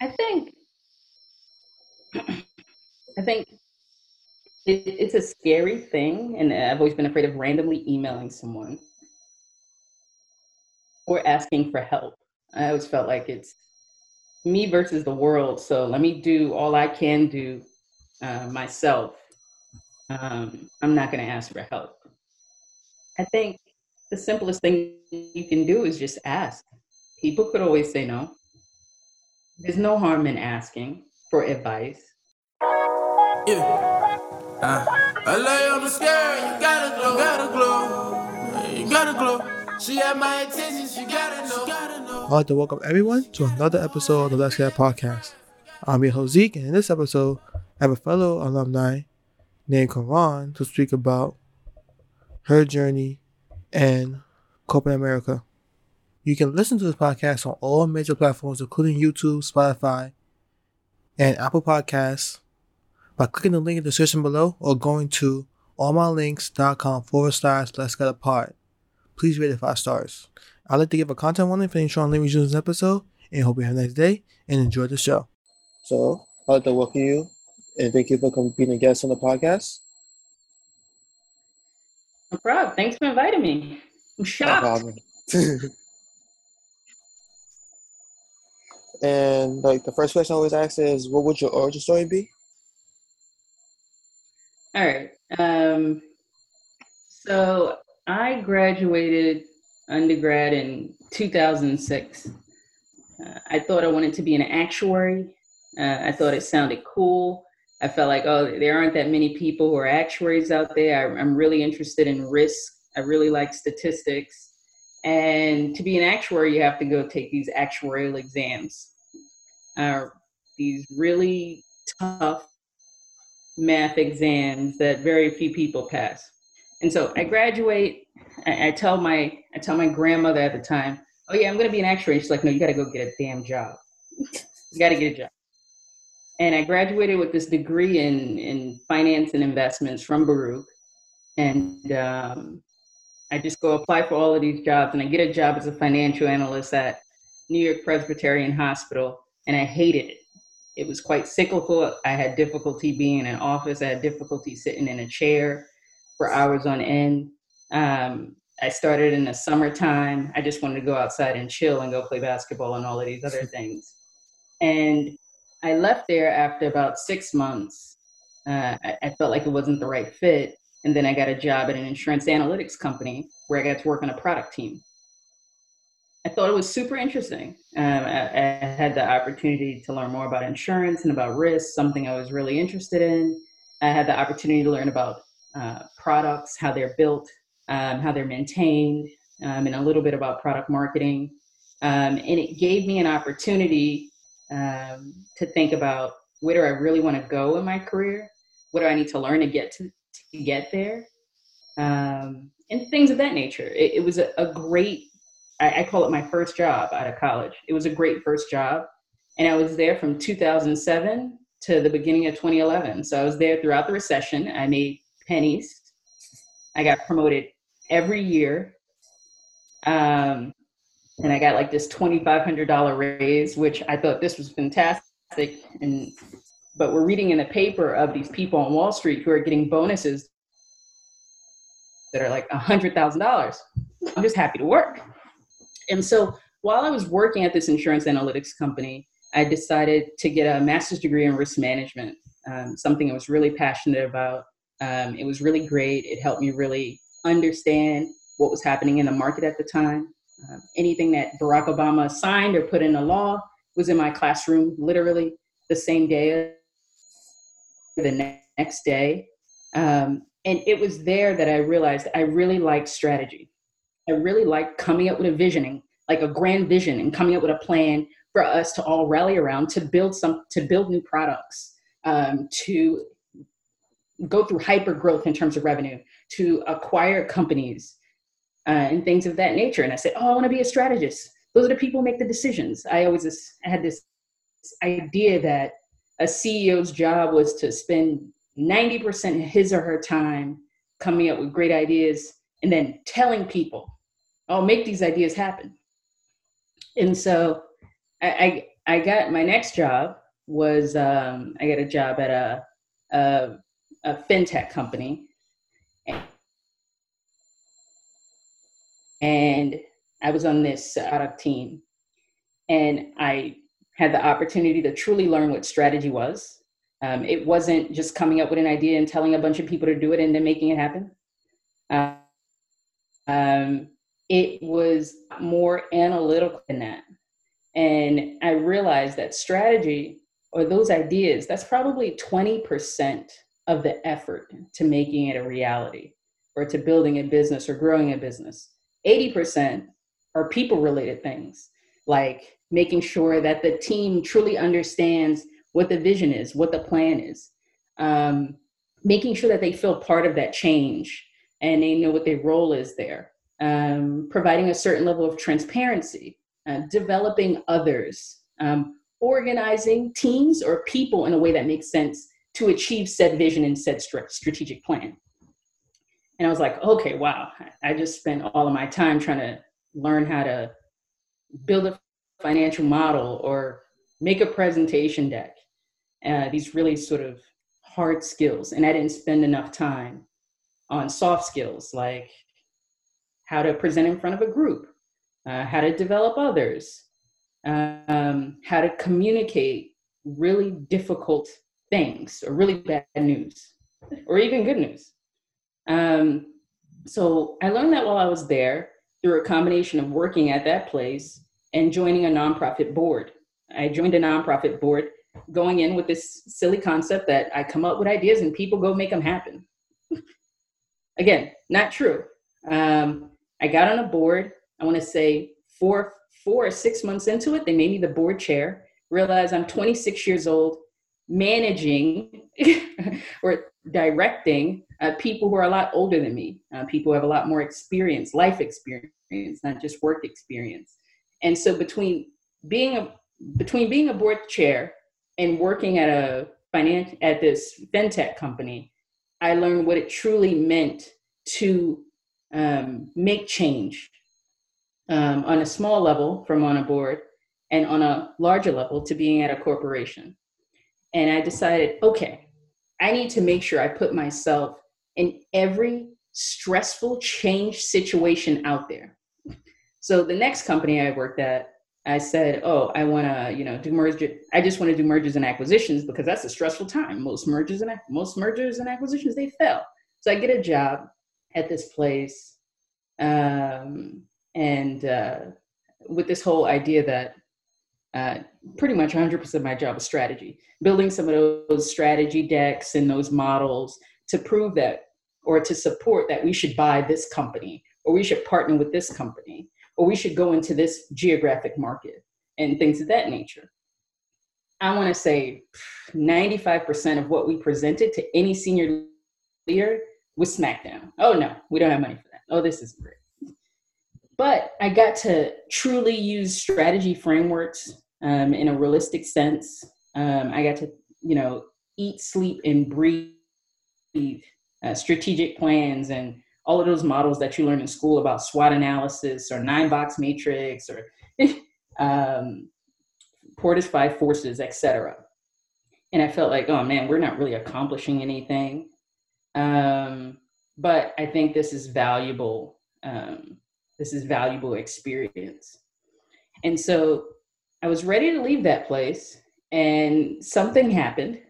I think I think it, it's a scary thing, and I've always been afraid of randomly emailing someone or asking for help. I always felt like it's me versus the world. So let me do all I can do uh, myself. Um, I'm not going to ask for help. I think the simplest thing you can do is just ask. People could always say no. There's no harm in asking for advice. Yeah. Uh, I lay on the scale, you gotta glow, gotta glow, you gotta glow. She had my attention, she gotta know. Gotta know. I'd like to welcome everyone to another episode of the Let's Get Podcast. I'm your host Zeke, and in this episode, I have a fellow alumni named Karan to speak about her journey in corporate America. You can listen to this podcast on all major platforms, including YouTube, Spotify, and Apple Podcasts by clicking the link in the description below or going to allmylinks.com forward slash let's get apart. Please rate it five stars. I'd like to give a content warning for any strong language in this episode and hope you have a nice day and enjoy the show. So, I'd like to welcome you and thank you for coming being a guest on the podcast. No problem. Thanks for inviting me. I'm shocked. No and like the first question I always ask is, what would your origin story be? All right. Um, so I graduated undergrad in 2006. Uh, I thought I wanted to be an actuary. Uh, I thought it sounded cool. I felt like, oh, there aren't that many people who are actuaries out there. I, I'm really interested in risk. I really like statistics. And to be an actuary, you have to go take these actuarial exams. These really tough math exams that very few people pass. And so I graduate. I, I tell my I tell my grandmother at the time, "Oh yeah, I'm going to be an actuary." She's like, "No, you got to go get a damn job. you got to get a job." And I graduated with this degree in in finance and investments from Baruch, and um, I just go apply for all of these jobs, and I get a job as a financial analyst at New York Presbyterian Hospital, and I hated it. It was quite cyclical. I had difficulty being in an office. I had difficulty sitting in a chair for hours on end. Um, I started in the summertime. I just wanted to go outside and chill and go play basketball and all of these other things. And I left there after about six months. Uh, I, I, felt like it wasn't the right fit. And then I got a job at an insurance analytics company where I got to work on a product team. I thought it was super interesting. Um, I, I, had the opportunity to learn more about insurance and about risk, something I was really interested in. I had the opportunity to learn about uh, products, how they're built, um, how they're maintained, um, and a little bit about product marketing. Um, and it gave me an opportunity um, to think about where do I really want to go in my career? What do I need to learn to get to, to get there? Um, and things of that nature. It, it was a, a great I, I call it my first job out of college. It was a great first job. And I was there from 2007 to the beginning of 2011. So I was there throughout the recession. I made pennies. I got promoted every year. Um, and I got like this $2,500 raise, which I thought this was fantastic. And but we're reading in the paper of these people on Wall Street who are getting bonuses that are like $100,000. I'm just happy to work. And so while I was working at this insurance analytics company, I decided to get a master's degree in risk management, um, something I was really passionate about. Um, it was really great. It helped me really understand what was happening in the market at the time. Uh, anything that Barack Obama signed or put in a law was in my classroom literally the same day, the next day. Um, and it was there that I realized I really liked strategy. I really liked coming up with a visioning, like a grand vision, and coming up with a plan for us to all rally around to build some to build new products, um, to go through hyper growth in terms of revenue, to acquire companies, uh, and things of that nature. And I said, oh, I want to be a strategist. Those are the people who make the decisions. I always had this idea that a CEO's job was to spend 90% of his or her time coming up with great ideas and then telling people I'll make these ideas happen. And so I, I got my next job was um, I got a job at a, a, a fintech company, and I was on this product team, and I had the opportunity to truly learn what strategy was. Um, it wasn't just coming up with an idea and telling a bunch of people to do it and then making it happen. Um, it was more analytical than that. And I realized that strategy or those ideas, that's probably 20% of the effort to making it a reality or to building a business or growing a business. 80% are people related things like making sure that the team truly understands what the vision is, what the plan is, um, making sure that they feel part of that change and they know what their role is there, um, providing a certain level of transparency, uh, developing others, um, organizing teams or people in a way that makes sense to achieve said vision and said strategic plan. And I was like, okay, wow, I just spent all of my time trying to learn how to build a financial model or make a presentation deck. Uh, these really sort of hard skills. And I didn't spend enough time on soft skills like how to present in front of a group, uh, how to develop others, um, how to communicate really difficult things or really bad news or even good news. Um, so I learned that while I was there through a combination of working at that place and joining a nonprofit board. I joined a nonprofit board going in with this silly concept that I come up with ideas and people go make them happen. Again, not true. Um, I got on a board, I want to say four, four or six months into it, they made me the board chair. Realized I'm 26 years old, managing or directing uh, people who are a lot older than me, uh, people who have a lot more experience, life experience, not just work experience. And so between being a between being a board chair and working at a finance at this fintech company, I learned what it truly meant to um, make change um, on a small level from on a board and on a larger level to being at a corporation. And I decided, okay, I need to make sure I put myself in every stressful change situation out there. So the next company I worked at, I said, "Oh, I want to, you know, do merger. I just want to do mergers and acquisitions because that's a stressful time. Most mergers and most mergers and acquisitions they fail. So I get a job at this place, um, and uh, with this whole idea that uh, pretty much 100% of my job is strategy, building some of those strategy decks and those models to prove that or to support that we should buy this company or we should partner with this company or we should go into this geographic market and things of that nature. I want to say 95% of what we presented to any senior leader was SmackDown. Oh no, we don't have money for that. Oh, this is great. But I got to truly use strategy frameworks um, in a realistic sense. Um, I got to, you know, eat, sleep, and breathe uh, strategic plans and all of those models that you learn in school about SWOT analysis or nine box matrix or um, five forces, etc. And I felt like, oh man, we're not really accomplishing anything. Um, but I think this is valuable um, this is valuable experience. And so I was ready to leave that place, and something happened.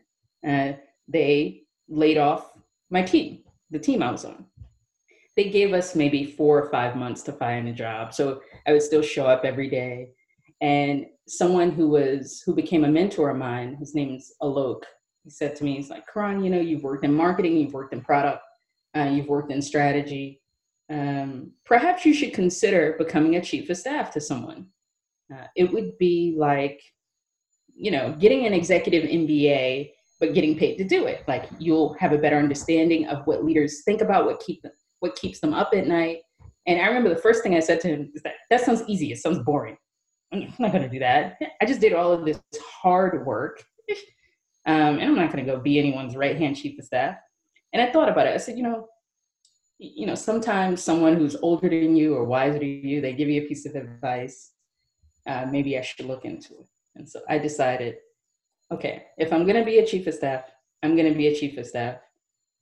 Uh, they laid off my team, the team I was on. They gave us maybe four or five months to find a job. So I would still show up every day. And someone who was who became a mentor of mine, his name is Alok. He said to me, he's like, Karan, you know, you've worked in marketing, you've worked in product, uh, you've worked in strategy um, perhaps you should consider becoming a chief of staff to someone. Uh, it would be like, you know, getting an executive MBA, but getting paid to do it. Like you'll have a better understanding of what leaders think about, what keep them, what keeps them up at night. And I remember the first thing I said to him is that that sounds easy. It sounds boring. I'm not going to do that. I just did all of this hard work, um, and I'm not going to go be anyone's right hand chief of staff. And I thought about it. I said, you know, you know, sometimes someone who's older than you or wiser than you, they give you a piece of advice. Uh, maybe I should look into it. And so I decided, okay, if I'm going to be a chief of staff, I'm going to be a chief of staff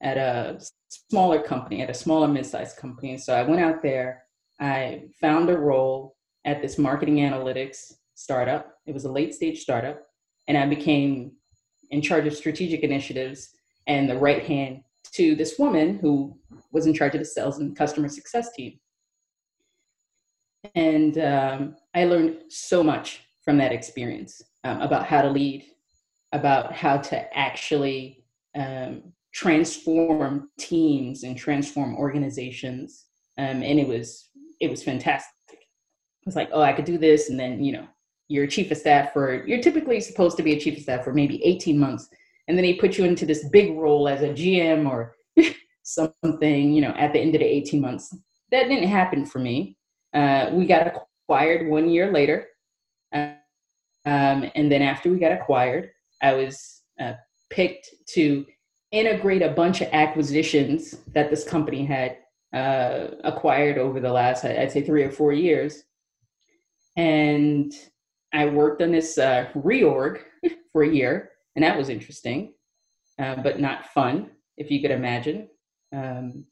at a smaller company, at a smaller mid-sized company. And So I went out there, I found a role at this marketing analytics startup. It was a late stage startup, and I became in charge of strategic initiatives and the right hand to this woman who was in charge of the sales and customer success team. And um, I learned so much from that experience um, about how to lead, about how to actually um, transform teams and transform organizations. Um, and it was it was fantastic. It was like, oh, I could do this, and then you know, you're chief of staff for you're typically supposed to be a chief of staff for maybe 18 months, and then they put you into this big role as a GM or something, you know, at the end of the 18 months. That didn't happen for me. Uh, we got acquired one year later. Um, and then after we got acquired, I was uh, picked to integrate a bunch of acquisitions that this company had uh, acquired over the last, I'd say, three or four years. And I worked on this uh, reorg for a year, and that was interesting, uh, but not fun, if you could imagine. Um,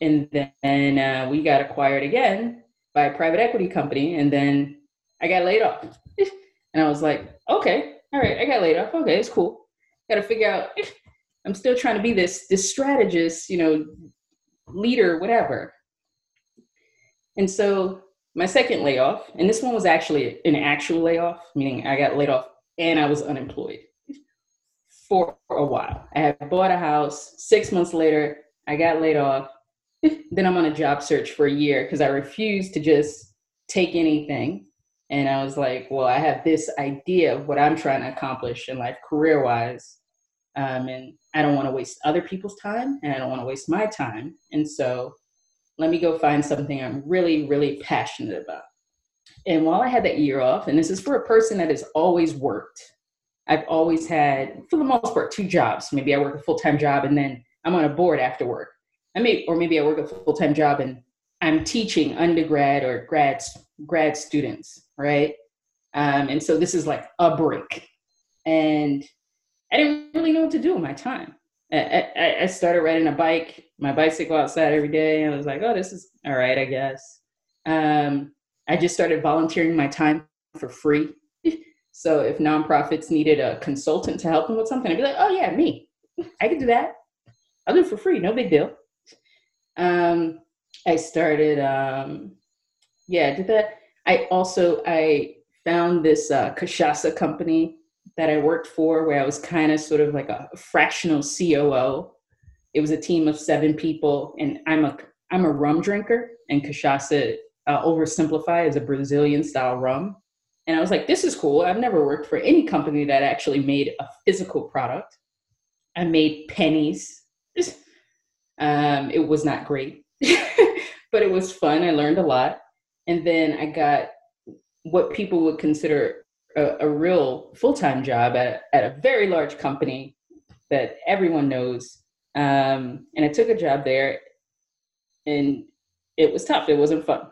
and then uh, we got acquired again by a private equity company, and then I got laid off. and I was like, okay, all right, I got laid off. Okay, it's cool. Got to figure out. I'm still trying to be this this strategist, you know, leader, whatever. And so my second layoff, and this one was actually an actual layoff, meaning I got laid off and I was unemployed for a while. I had bought a house. Six months later, I got laid off. then I'm on a job search for a year because I refused to just take anything. And I was like, well, I have this idea of what I'm trying to accomplish in life career wise. Um, and I don't want to waste other people's time and I don't want to waste my time. And so let me go find something I'm really, really passionate about. And while I had that year off, and this is for a person that has always worked, I've always had, for the most part, two jobs. Maybe I work a full time job and then I'm on a board after work. I may, or maybe I work a full time job and I'm teaching undergrad or grad grad students, right? Um, and so this is like a break, and I didn't really know what to do with my time. I, I, started riding a bike, my bicycle outside every day. I was like, oh, this is all right, I guess. Um, I just started volunteering my time for free. so if nonprofits needed a consultant to help them with something, I'd be like, oh yeah, me. I could do that. I'll do it for free, no big deal. Um, I started, um, yeah, I did that. I also I found this uh, Cachaça company that I worked for, where I was kind of sort of like a fractional COO. It was a team of seven people, and I'm a I'm a rum drinker, and Cachaça uh, oversimplify is a Brazilian style rum. And I was like, this is cool. I've never worked for any company that actually made a physical product. I made pennies um, it was not great, but it was fun. I learned a lot. And then I got what people would consider a, a real full time job at, at a very large company that everyone knows. Um, and I took a job there, and it was tough. It wasn't fun.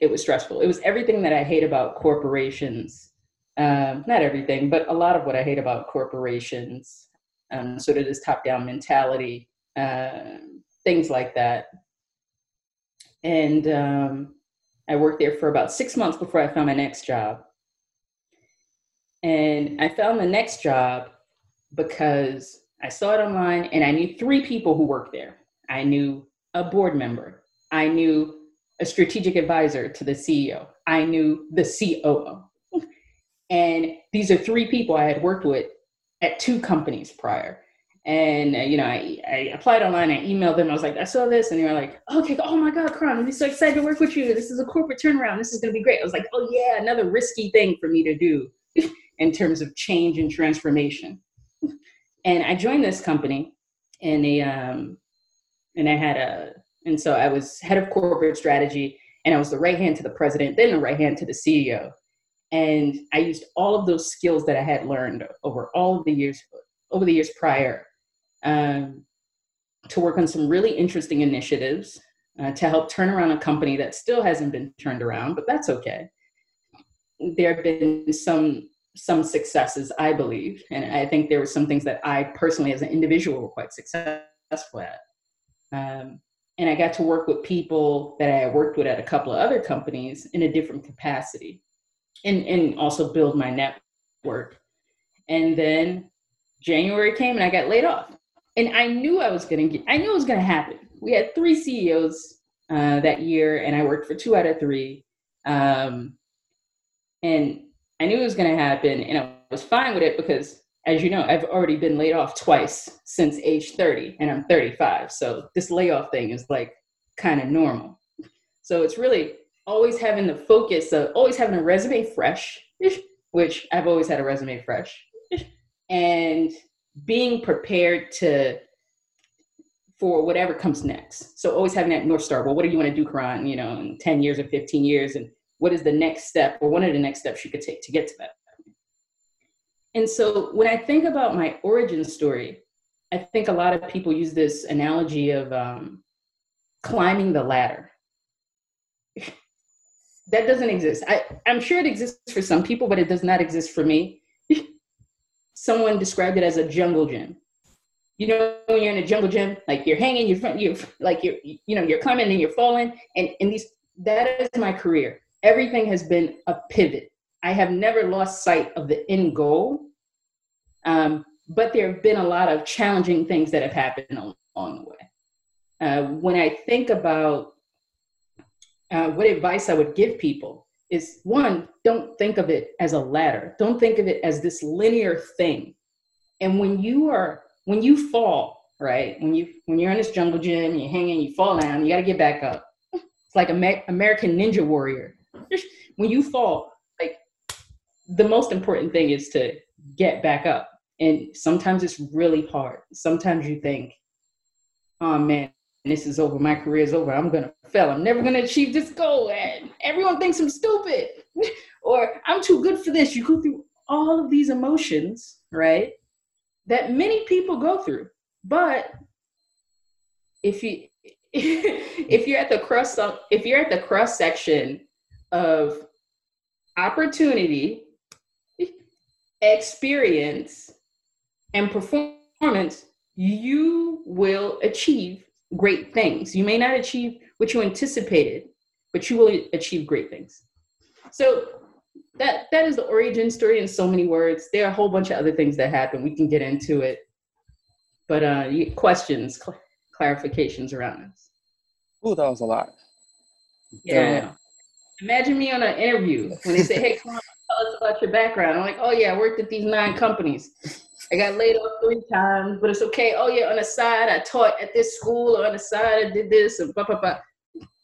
It was stressful. It was everything that I hate about corporations. Um, not everything, but a lot of what I hate about corporations. Um, sort of this top down mentality uh, things like that. And um, I worked there for about six months before I found my next job. And I found the next job because I saw it online and I knew three people who worked there. I knew a board member, I knew a strategic advisor to the CEO, I knew the COO. and these are three people I had worked with at two companies prior. And uh, you know, I, I applied online. I emailed them. I was like, I saw this, and they were like, okay, oh my God, Karan, I'm so excited to work with you. This is a corporate turnaround. This is going to be great. I was like, oh yeah, another risky thing for me to do in terms of change and transformation. and I joined this company, and a um, and I had a, and so I was head of corporate strategy, and I was the right hand to the president, then the right hand to the CEO. And I used all of those skills that I had learned over all of the years over the years prior um, to work on some really interesting initiatives uh, to help turn around a company that still hasn't been turned around, but that's okay. There have been some some successes, I believe. And I think there were some things that I personally, as an individual, were quite successful at. Um, and I got to work with people that I had worked with at a couple of other companies in a different capacity and, and also build my network. And then January came and I got laid off. And I knew I was going to get, I knew it was going to happen. We had three CEOs uh, that year, and I worked for two out of three. Um, and I knew it was going to happen, and I was fine with it because, as you know, I've already been laid off twice since age 30, and I'm 35. So this layoff thing is like kind of normal. So it's really always having the focus of always having a resume fresh, which I've always had a resume fresh, and being prepared to for whatever comes next. So always having that North Star. Well, what do you want to do, Karan, you know, in 10 years or 15 years? And what is the next step or one of the next steps you could take to get to that? And so when I think about my origin story, I think a lot of people use this analogy of um, climbing the ladder. that doesn't exist. I, I'm sure it exists for some people, but it does not exist for me. Someone described it as a jungle gym you know when you're in a jungle gym like you're hanging you're, you're like you're you know you're climbing and you're falling and in these that is my career everything has been a pivot i have never lost sight of the end goal um, but there have been a lot of challenging things that have happened along the way uh, when i think about uh, what advice i would give people is one don't think of it as a ladder don't think of it as this linear thing and when you are when you fall, right? When you when you're in this jungle gym, you're hanging, you fall down, you got to get back up. It's like a American Ninja Warrior. When you fall, like the most important thing is to get back up. And sometimes it's really hard. Sometimes you think, oh man, this is over. My career is over. I'm gonna fail. I'm never gonna achieve this goal. And everyone thinks I'm stupid, or I'm too good for this. You go through all of these emotions, right? that many people go through. But if you if you're at the cross if you're at the cross section of opportunity, experience, and performance, you will achieve great things. You may not achieve what you anticipated, but you will achieve great things. So that that is the origin story in so many words. There are a whole bunch of other things that happen. We can get into it, but uh, questions, cl- clarifications around this. Oh, that was a lot. Yeah. Imagine me on an interview when they say, "Hey, come on, tell us about your background." I'm like, "Oh yeah, I worked at these nine companies. I got laid off three times, but it's okay. Oh yeah, on the side, I taught at this school, or on the side, I did this, and blah blah blah."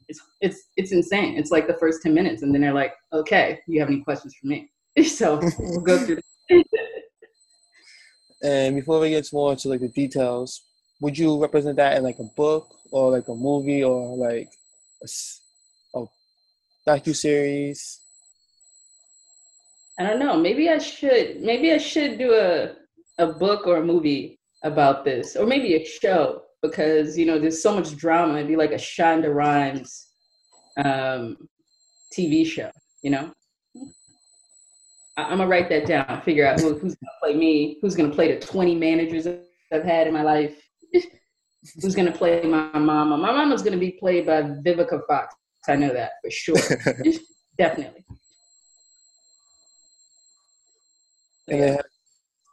it's it's it's insane. It's like the first ten minutes, and then they're like, "Okay, you have any questions for me?" so we'll go through. and before we get more into like the details, would you represent that in like a book or like a movie or like a, docu series? I don't know. Maybe I should. Maybe I should do a a book or a movie about this, or maybe a show because you know there's so much drama. It'd be like a Shonda Rhimes um, TV show. You know, I- am gonna write that down. Figure out who, who's gonna play me. Who's gonna play the 20 managers I've had in my life. who's gonna play my mama? My mama's gonna be played by Vivica Fox. I know that for sure. Definitely. And yeah.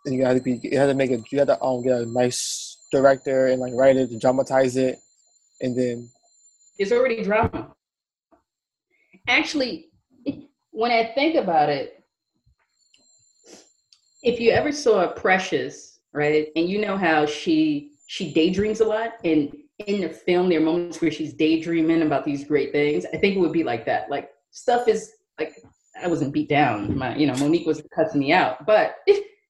you got to be, you had to make it. You had to um, get a nice director and like write it and dramatize it, and then it's already drama. Actually, when I think about it, if you ever saw Precious, right, and you know how she she daydreams a lot, and in the film there are moments where she's daydreaming about these great things. I think it would be like that. Like stuff is like I wasn't beat down. My you know Mo'Nique was cutting me out, but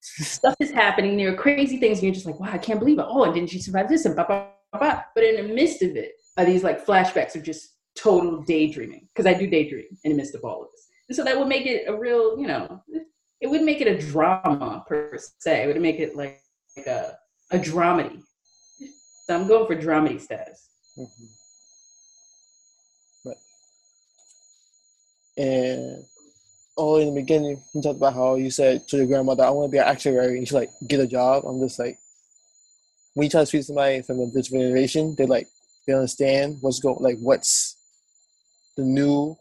stuff is happening. There are crazy things, and you're just like, wow, I can't believe it. Oh, and didn't she survive this? And blah, blah, blah, blah. But in the midst of it are these like flashbacks of just total daydreaming, because I do daydream in the midst of all of this. And so that would make it a real, you know, it would make it a drama per se. It would make it like, like a, a dramedy. So I'm going for dramedy status. Mm-hmm. But, and oh, in the beginning, you talked about how you said to your grandmother, "I want to be an actuary," and she's like, "Get a job." I'm just like, when you try to speak to somebody from a different generation, they like they understand what's going, like what's the new,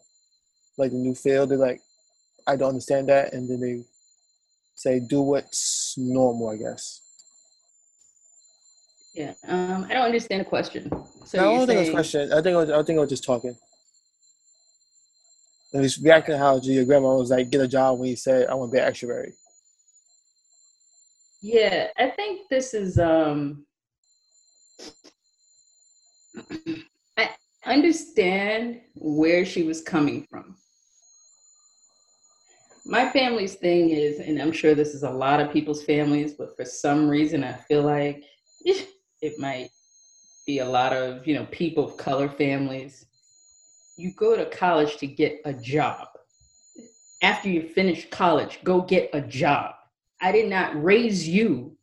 like the new field. They're like, I don't understand that, and then they say, "Do what's normal," I guess. Yeah, um, I don't understand the question. So I don't think it's a question. I think I was, I think I was just talking. And he's reacting how your grandma was like, "Get a job" when he said, "I want to be an actuary." Yeah, I think this is um I understand where she was coming from. My family's thing is, and I'm sure this is a lot of people's families, but for some reason I feel like it might be a lot of, you know, people of color families. You go to college to get a job. After you finish college, go get a job. I did not raise you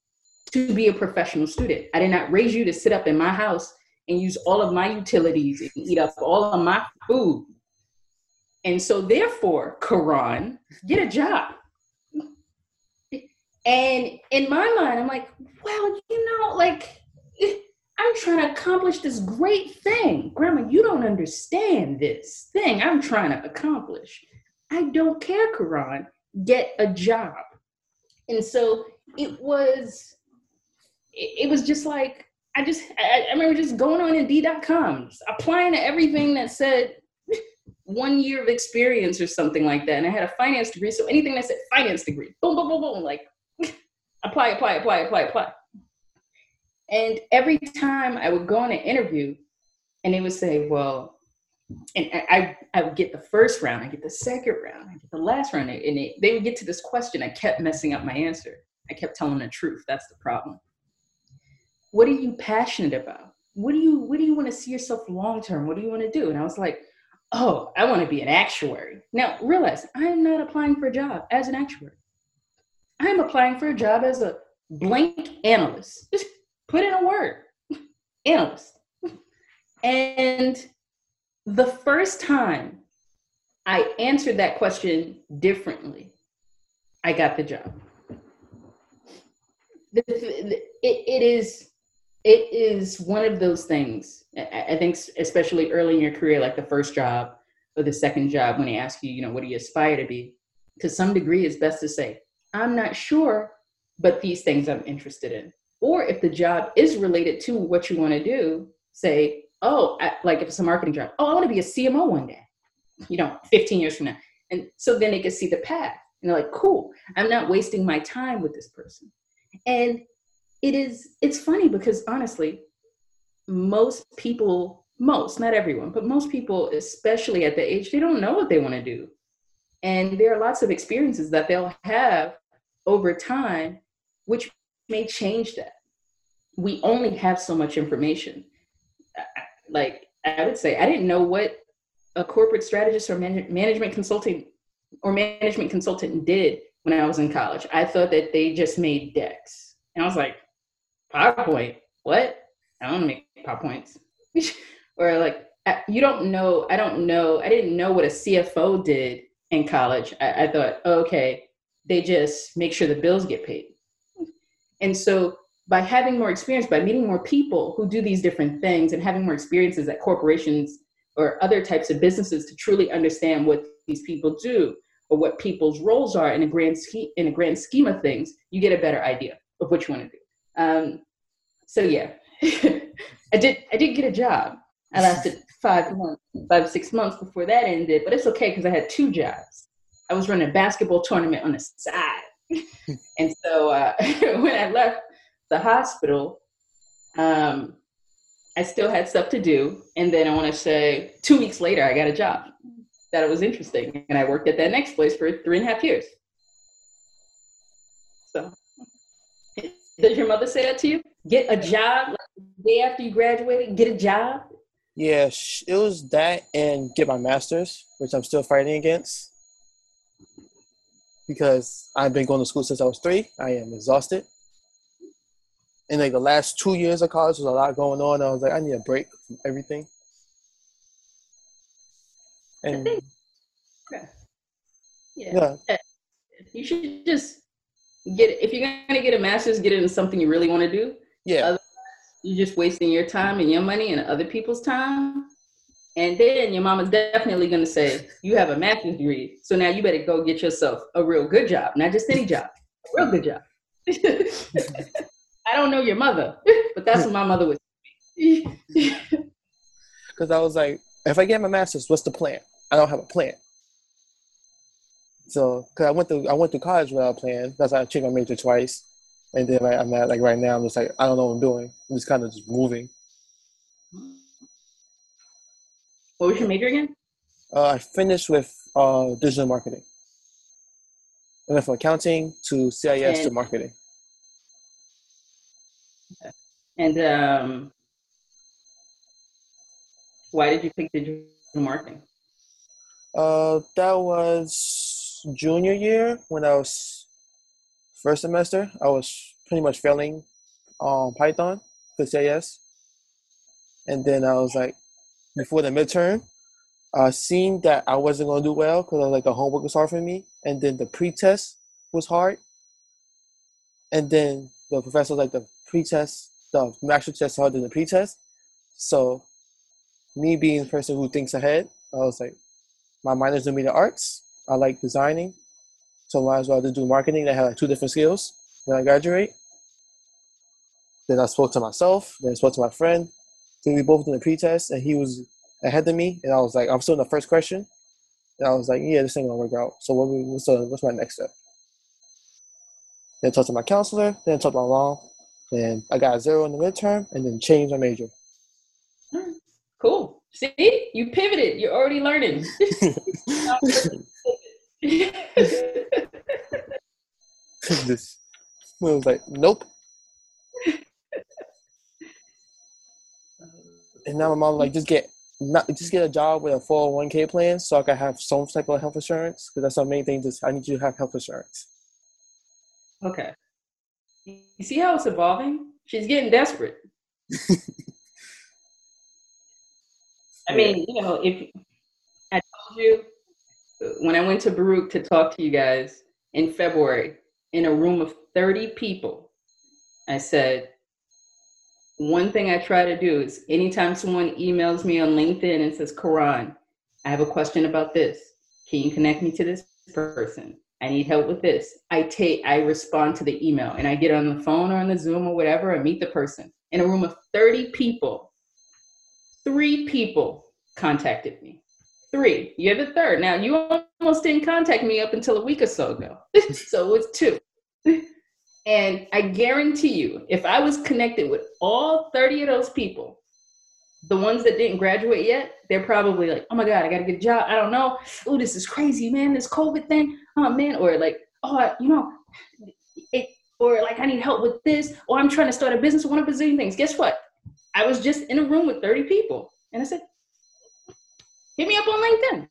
to be a professional student. I did not raise you to sit up in my house and use all of my utilities and eat up all of my food. And so, therefore, Karan, get a job. And in my mind, I'm like, well, you know, like, I'm trying to accomplish this great thing. Grandma, you don't understand this thing I'm trying to accomplish. I don't care, Karan. Get a job. And so it was, it, was just like, I just, I, remember just going on Indeed.com, applying to everything that said one year of experience or something like that. And I had a finance degree. So anything that said finance degree, boom, boom, boom, boom, like apply, apply, apply, apply, apply. And every time I would go on an interview and they would say, well, and I, I, would get the first round, I get the second round, I get the last round, and they, they would get to this question. I kept messing up my answer. I kept telling the truth. That's the problem. What are you passionate about? What do you What do you want to see yourself long term? What do you want to do? And I was like, oh, I want to be an actuary. Now realize I am not applying for a job as an actuary. I'm applying for a job as a blank analyst. Put in a word, analyst. And the first time I answered that question differently, I got the job. The- the- It, it is it is one of those things. I I think, especially early in your career, like the first job or the second job, when they ask you, you know, what do you aspire to be? To some degree, it's best to say, I'm not sure, but these things I'm interested in. Or if the job is related to what you want to do, say, oh, I, like if it's a marketing job, oh, I want to be a CMO one day, you know, 15 years from now. And so then they can see the path. And they're like, cool, I'm not wasting my time with this person. And it is, it's funny because honestly, most people, most, not everyone, but most people, especially at the age, they don't know what they want to do. And there are lots of experiences that they'll have over time, which may change that. We only have so much information. Like I would say, I didn't know what a corporate strategist or man- management consulting or management consultant did when I was in college. I thought that they just made decks. And I was like, PowerPoint, what? I don't make PowerPoints. or like, you don't know, I don't know, I didn't know what a CFO did in college. I, I thought, okay, they just make sure the bills get paid. And so by having more experience, by meeting more people who do these different things and having more experiences at corporations or other types of businesses to truly understand what these people do or what people's roles are in a grand scheme in a grand scheme of things, you get a better idea of what you want to do. Um, so yeah, I did I did get a job. I lasted five months, five six months before that ended, but it's okay because I had two jobs. I was running a basketball tournament on the side, and so uh, when I left the hospital, um, I still had stuff to do. And then I want to say two weeks later, I got a job that it was interesting. And I worked at that next place for three and a half years. So, does your mother say that to you? Get a job like, the day after you graduated, get a job? Yeah, it was that and get my master's, which I'm still fighting against because I've been going to school since I was three. I am exhausted. And like the last two years of college was a lot going on. I was like, I need a break from everything. I And think- Yeah. Yeah. yeah. You should just get it. If you're gonna get a master's, get it in something you really want to do. Yeah. Otherwise, you're just wasting your time and your money and other people's time. And then your mama's definitely gonna say, You have a master's degree. So now you better go get yourself a real good job, not just any job, real good job. I don't know your mother, but that's what my mother say. Because I was like, if I get my master's, what's the plan? I don't have a plan. So, cause I went to I went to college without a plan. That's why I changed my major twice, and then like, I'm at like right now. I'm just like I don't know what I'm doing. I'm just kind of just moving. What was your major again? Uh, I finished with uh, digital marketing. I went from accounting to CIS and, to marketing. And um, why did you pick digital marketing? Uh, that was junior year when I was first semester. I was pretty much failing um, Python for CIS. And then I was like, before the midterm, uh, seeing that I wasn't to do well because like the homework was hard for me, and then the pre-test was hard, and then the professor like the pretest, the master test harder than the pre-test. So, me being the person who thinks ahead, I was like, my minor's in media arts. I like designing, so might as well just do marketing. I had like two different skills when I graduate. Then I spoke to myself. Then I spoke to my friend. Then we both did the pre-test, and he was ahead of me, and I was like, I'm still in the first question, and I was like, yeah, this ain't gonna work out. So what? What's the, what's my next step? Then I talked to my counselor. Then I talked to my mom. Then I got a zero in the midterm, and then changed my major. Cool. See, you pivoted. You're already learning. this I was like, nope. And now my mom like just get not just get a job with a 401k plan so I can have some type of health insurance because that's the main thing. Just I need you to have health insurance. Okay. You see how it's evolving? She's getting desperate. I mean, you know, if I told you when I went to Baruch to talk to you guys in February in a room of 30 people, I said, one thing I try to do is anytime someone emails me on LinkedIn and says, Karan, I have a question about this. Can you connect me to this person? I need help with this. I take, I respond to the email and I get on the phone or on the Zoom or whatever and meet the person. In a room of 30 people, three people contacted me. Three. You're the third. Now you almost didn't contact me up until a week or so ago. so it's two. And I guarantee you, if I was connected with all 30 of those people, the ones that didn't graduate yet, they're probably like, oh my God, I got to get a job. I don't know. Oh, this is crazy, man. This COVID thing. Oh, man. Or like, oh, you know, it, or like, I need help with this. Or I'm trying to start a business. I want to bazillion things. Guess what? I was just in a room with 30 people. And I said, hit me up on LinkedIn.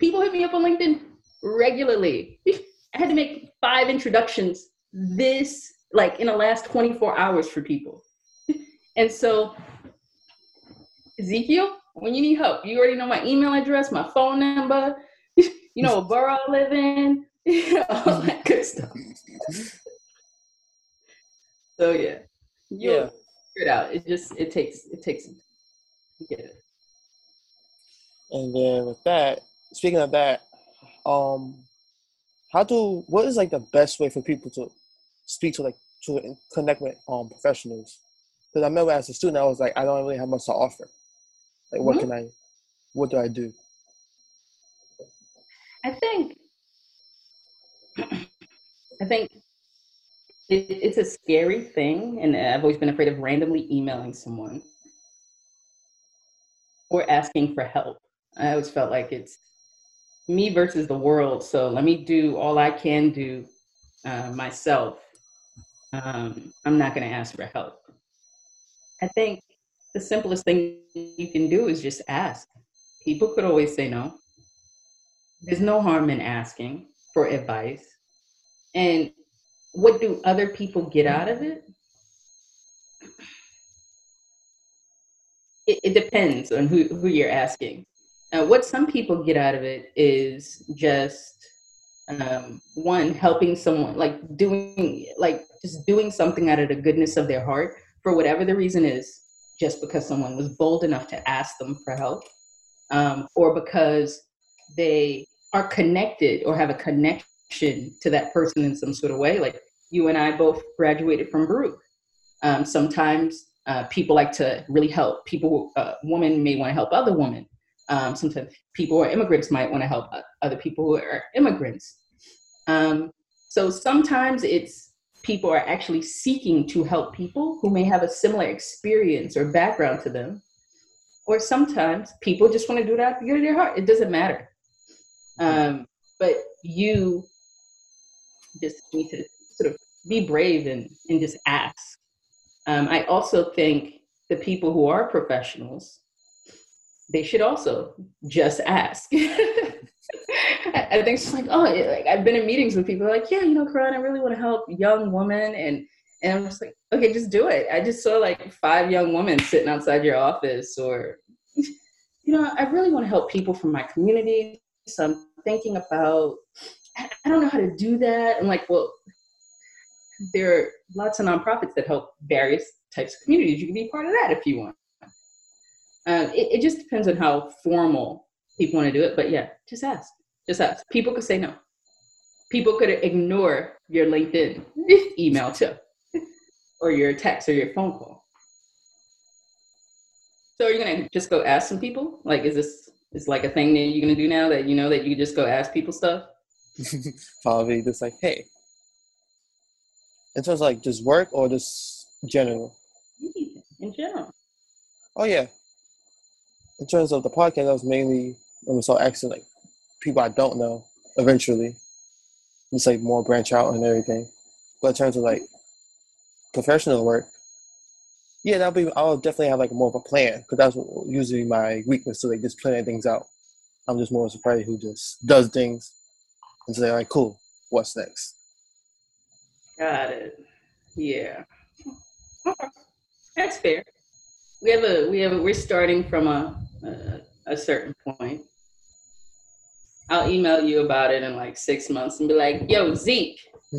People hit me up on LinkedIn regularly. I had to make five introductions this like in the last 24 hours for people. and so, Ezekiel, when you need help, you already know my email address, my phone number, you know what borough I live in, all that good stuff. so yeah, you yeah. figure it out. It just it takes it takes to get it. And then with that, speaking of that, um, how do what is like the best way for people to speak to like to connect with um professionals. Because I remember as a student, I was like, I don't really have much to offer. Like, what mm-hmm. can I, what do I do? I think, I think it, it's a scary thing, and I've always been afraid of randomly emailing someone or asking for help. I always felt like it's me versus the world. So let me do all I can do uh, myself um, I'm not going to ask for help. I think the simplest thing you can do is just ask. People could always say no. There's no harm in asking for advice. And what do other people get out of it? It, it depends on who, who you're asking. What some people get out of it is just um, one helping someone like doing like just doing something out of the goodness of their heart for whatever the reason is just because someone was bold enough to ask them for help um, or because they are connected or have a connection to that person in some sort of way. Like you and i both graduated from baruch. Um, sometimes uh, people like to really help people uh, women may want to help other women. Um, sometimes people or immigrants might want to help other people who are immigrants. Um, so sometimes it's people are actually seeking to help people who may have a similar experience or background to them. Or sometimes people just want to do it out of their heart. It doesn't matter. Um, but you just need to sort of be brave and, and just ask. Um, I also think the people who are professionals they should also just ask. I think it's like, oh, like I've been in meetings with people like, yeah, you know, Karan, I really want to help young women, and and I'm just like, okay, just do it. I just saw like five young women sitting outside your office, or you know, I really want to help people from my community. So I'm thinking about, I don't know how to do that. I'm like, well, there are lots of nonprofits that help various types of communities. You can be part of that if you want. Um, it, it just depends on how formal people want to do it. But yeah, just ask. Just ask. People could say no. People could ignore your LinkedIn email too, or your text or your phone call. So are you gonna just go ask some people? Like, is this is like a thing that you're gonna do now that you know that you just go ask people stuff? Probably just like, hey. In terms of like just work or just general? In general. Oh yeah, in terms of the podcast, I was mainly I'm so asking like people I don't know eventually, just like more branch out and everything. But in terms of like professional work, yeah, that'll be. I'll definitely have like more of a plan because that's usually my weakness. So like just planning things out. I'm just more of surprised who just does things and say like, cool, what's next? Got it. Yeah. That's fair we have a we have a, we're starting from a, a, a certain point. I'll email you about it in like six months and be like, "Yo, Zeke,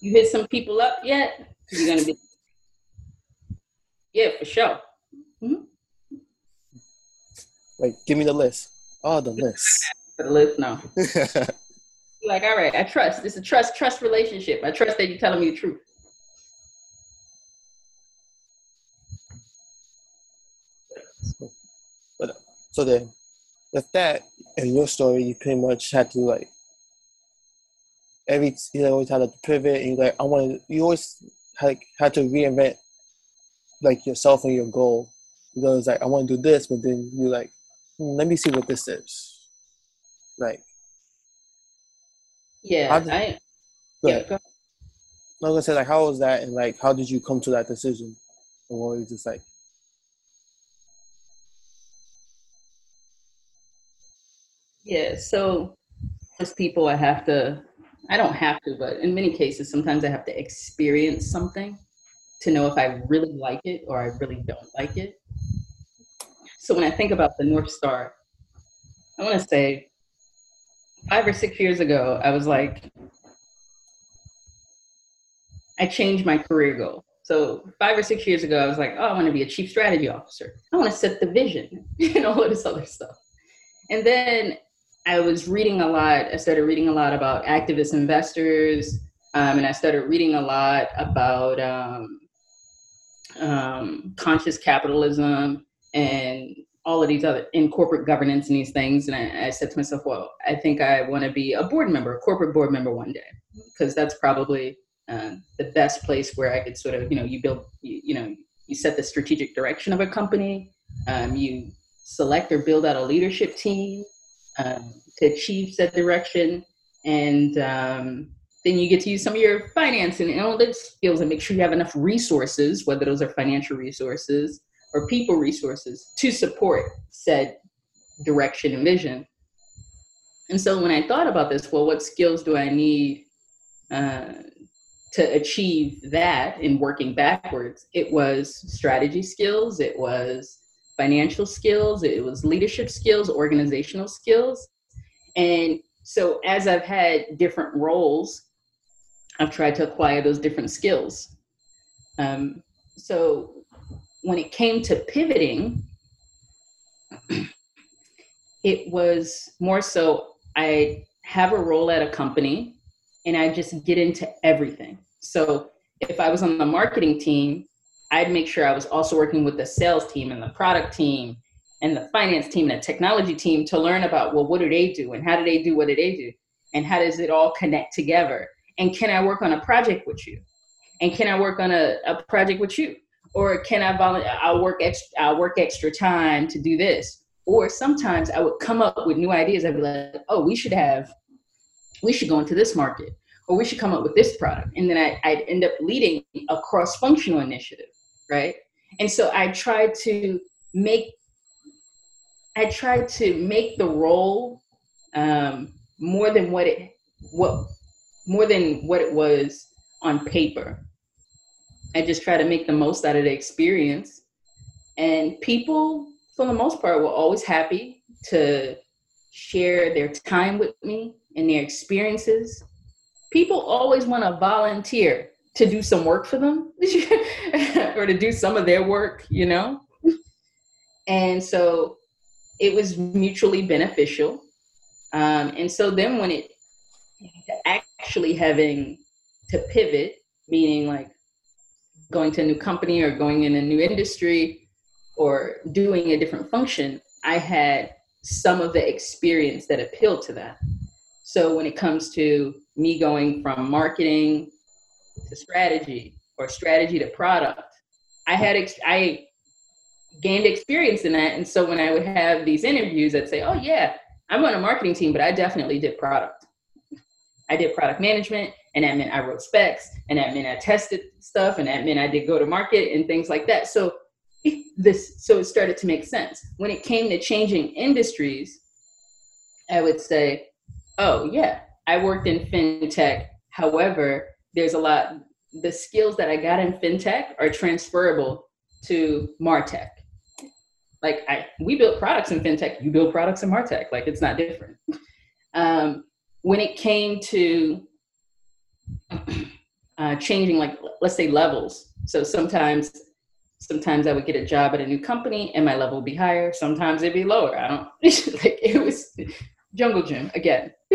you hit some people up yet? You're gonna be, yeah, for sure." Mm-hmm. Like, give me the list. Oh, the list. the list, no. like, all right, I trust. It's a trust trust relationship. I trust that you're telling me the truth. So then, with that in your story, you pretty much had to like every you always had to pivot, and you like I want you always like had to reinvent like yourself and your goal because like I want to do this, but then you like hmm, let me see what this is, like yeah, did, I yeah. Go. I was gonna say like how was that and like how did you come to that decision, or was just like Yeah, so as people, I have to, I don't have to, but in many cases, sometimes I have to experience something to know if I really like it or I really don't like it. So when I think about the North Star, I want to say five or six years ago, I was like, I changed my career goal. So five or six years ago, I was like, oh, I want to be a chief strategy officer. I want to set the vision and all of this other stuff. And then I was reading a lot. I started reading a lot about activist investors, um, and I started reading a lot about um, um, conscious capitalism and all of these other in corporate governance and these things. And I, I said to myself, well, I think I want to be a board member, a corporate board member one day, because that's probably uh, the best place where I could sort of, you know, you build, you, you know, you set the strategic direction of a company, um, you select or build out a leadership team, um, to achieve said direction. And um, then you get to use some of your finance and analytics skills and make sure you have enough resources, whether those are financial resources or people resources, to support said direction and vision. And so when I thought about this, well, what skills do I need uh, to achieve that in working backwards? It was strategy skills, it was financial skills, it was leadership skills, organizational skills. And so as I've had different roles, I've tried to acquire those different skills. Um, so when it came to pivoting, it was more so I have a role at a company and I just get into everything. So if I was on the marketing team, I'd make sure I was also working with the sales team and the product team and the finance team and the technology team to learn about well what do they do and how do they do what do they do? And how does it all connect together? And can I work on a project with you? And can I work on a, a project with you? Or can I volunteer I'll work extra I'll work extra time to do this. Or sometimes I would come up with new ideas. I'd be like oh we should have we should go into this market. Or we should come up with this product. And then I, I'd end up leading a cross-functional initiative right and so I tried to make I tried to make the role um, more than what it what more than what it was on paper. I just try to make the most out of the experience, and people, for the most part, were always happy to share their time with me and their experiences. People always want to volunteer to do some work for them or to do some of their work, you know? And so it was mutually beneficial. Um, and so then when it actually having to pivot, meaning like going to a new company or going in a new industry or doing a different function, I had some of the experience that appealed to that. So when it comes to me going from marketing to strategy or strategy to product, I had ex- I gained experience in that. And so when I would have these interviews, I'd say, oh, yeah, I'm on a marketing team, but I definitely did product. I did product management, and that meant I wrote specs, and that meant I tested stuff, and that meant I did go to market and things like that. So this, so it started to make sense. When it came to changing industries, I would say, oh yeah, I worked in fintech. However, there's a lot. The skills that I got in fintech are transferable to martech. Like I, we built products in fintech you build products in martech like it's not different. Um, when it came to uh, changing like let's say levels. So sometimes sometimes i would get a job at a new company and my level would be higher sometimes it'd be lower. I don't like it was jungle gym again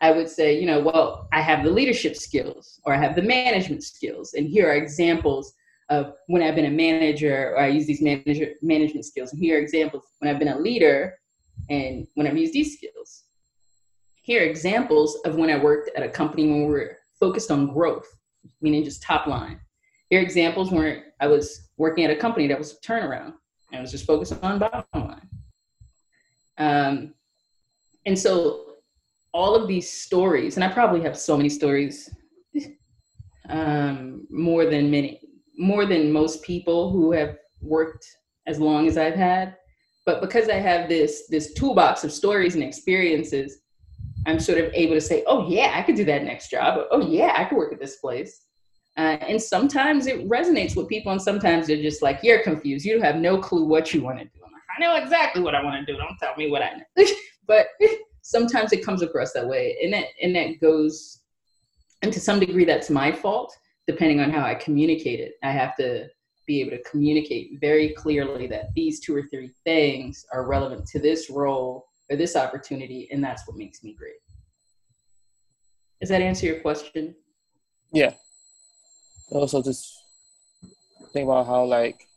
i would say you know well i have the leadership skills or i have the management skills and here are examples of when I've been a manager or I use these manager management skills. And here are examples when I've been a leader and when I've used these skills. Here are examples of when I worked at a company when we were focused on growth, meaning just top line. Here are examples where I was working at a company that was a turnaround and I was just focused on bottom line. Um, and so all of these stories, and I probably have so many stories, um, more than many, more than most people who have worked as long as I've had. But because I have this this toolbox of stories and experiences, I'm sort of able to say, "Oh yeah, I could do that next job." Oh yeah, I could work at this place. Uh, and sometimes it resonates with people, and sometimes they're just like, "You're confused. You have no clue what you want to do." Like, i know exactly what I want to do. Don't tell me what I know. but sometimes it comes across that way, and that and that goes, and to some degree, that's my fault depending on how I communicate it. I have to be able to communicate very clearly that these two or three things are relevant to this role or this opportunity, and that's what makes me great. Does that answer your question? Yeah. Also, just think about how like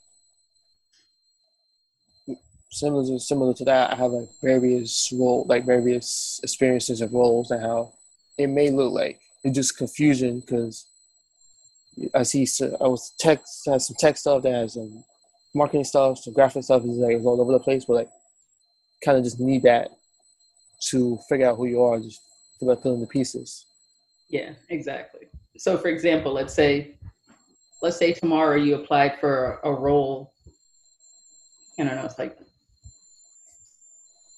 similar to, similar to that, I have like various role, like various experiences of roles, and how it may look like it's just confusion because I see I was text has some tech stuff that has some marketing stuff, some graphic stuff is like it's all over the place, but like kind of just need that to figure out who you are, just feel like filling the pieces. Yeah, exactly. So for example, let's say let's say tomorrow you applied for a role. I don't know, it's like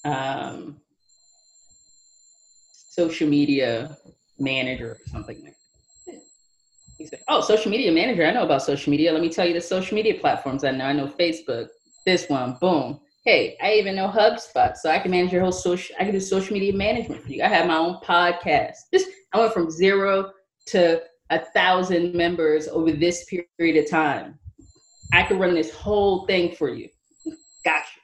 um, social media manager or something like that. he said, "Oh, social media manager. I know about social media. Let me tell you the social media platforms I know. I know Facebook. This one, boom. Hey, I even know HubSpot, so I can manage your whole social. I can do social media management for you. I have my own podcast. Just I went from zero to a thousand members over this period of time. I could run this whole thing for you. Gotcha.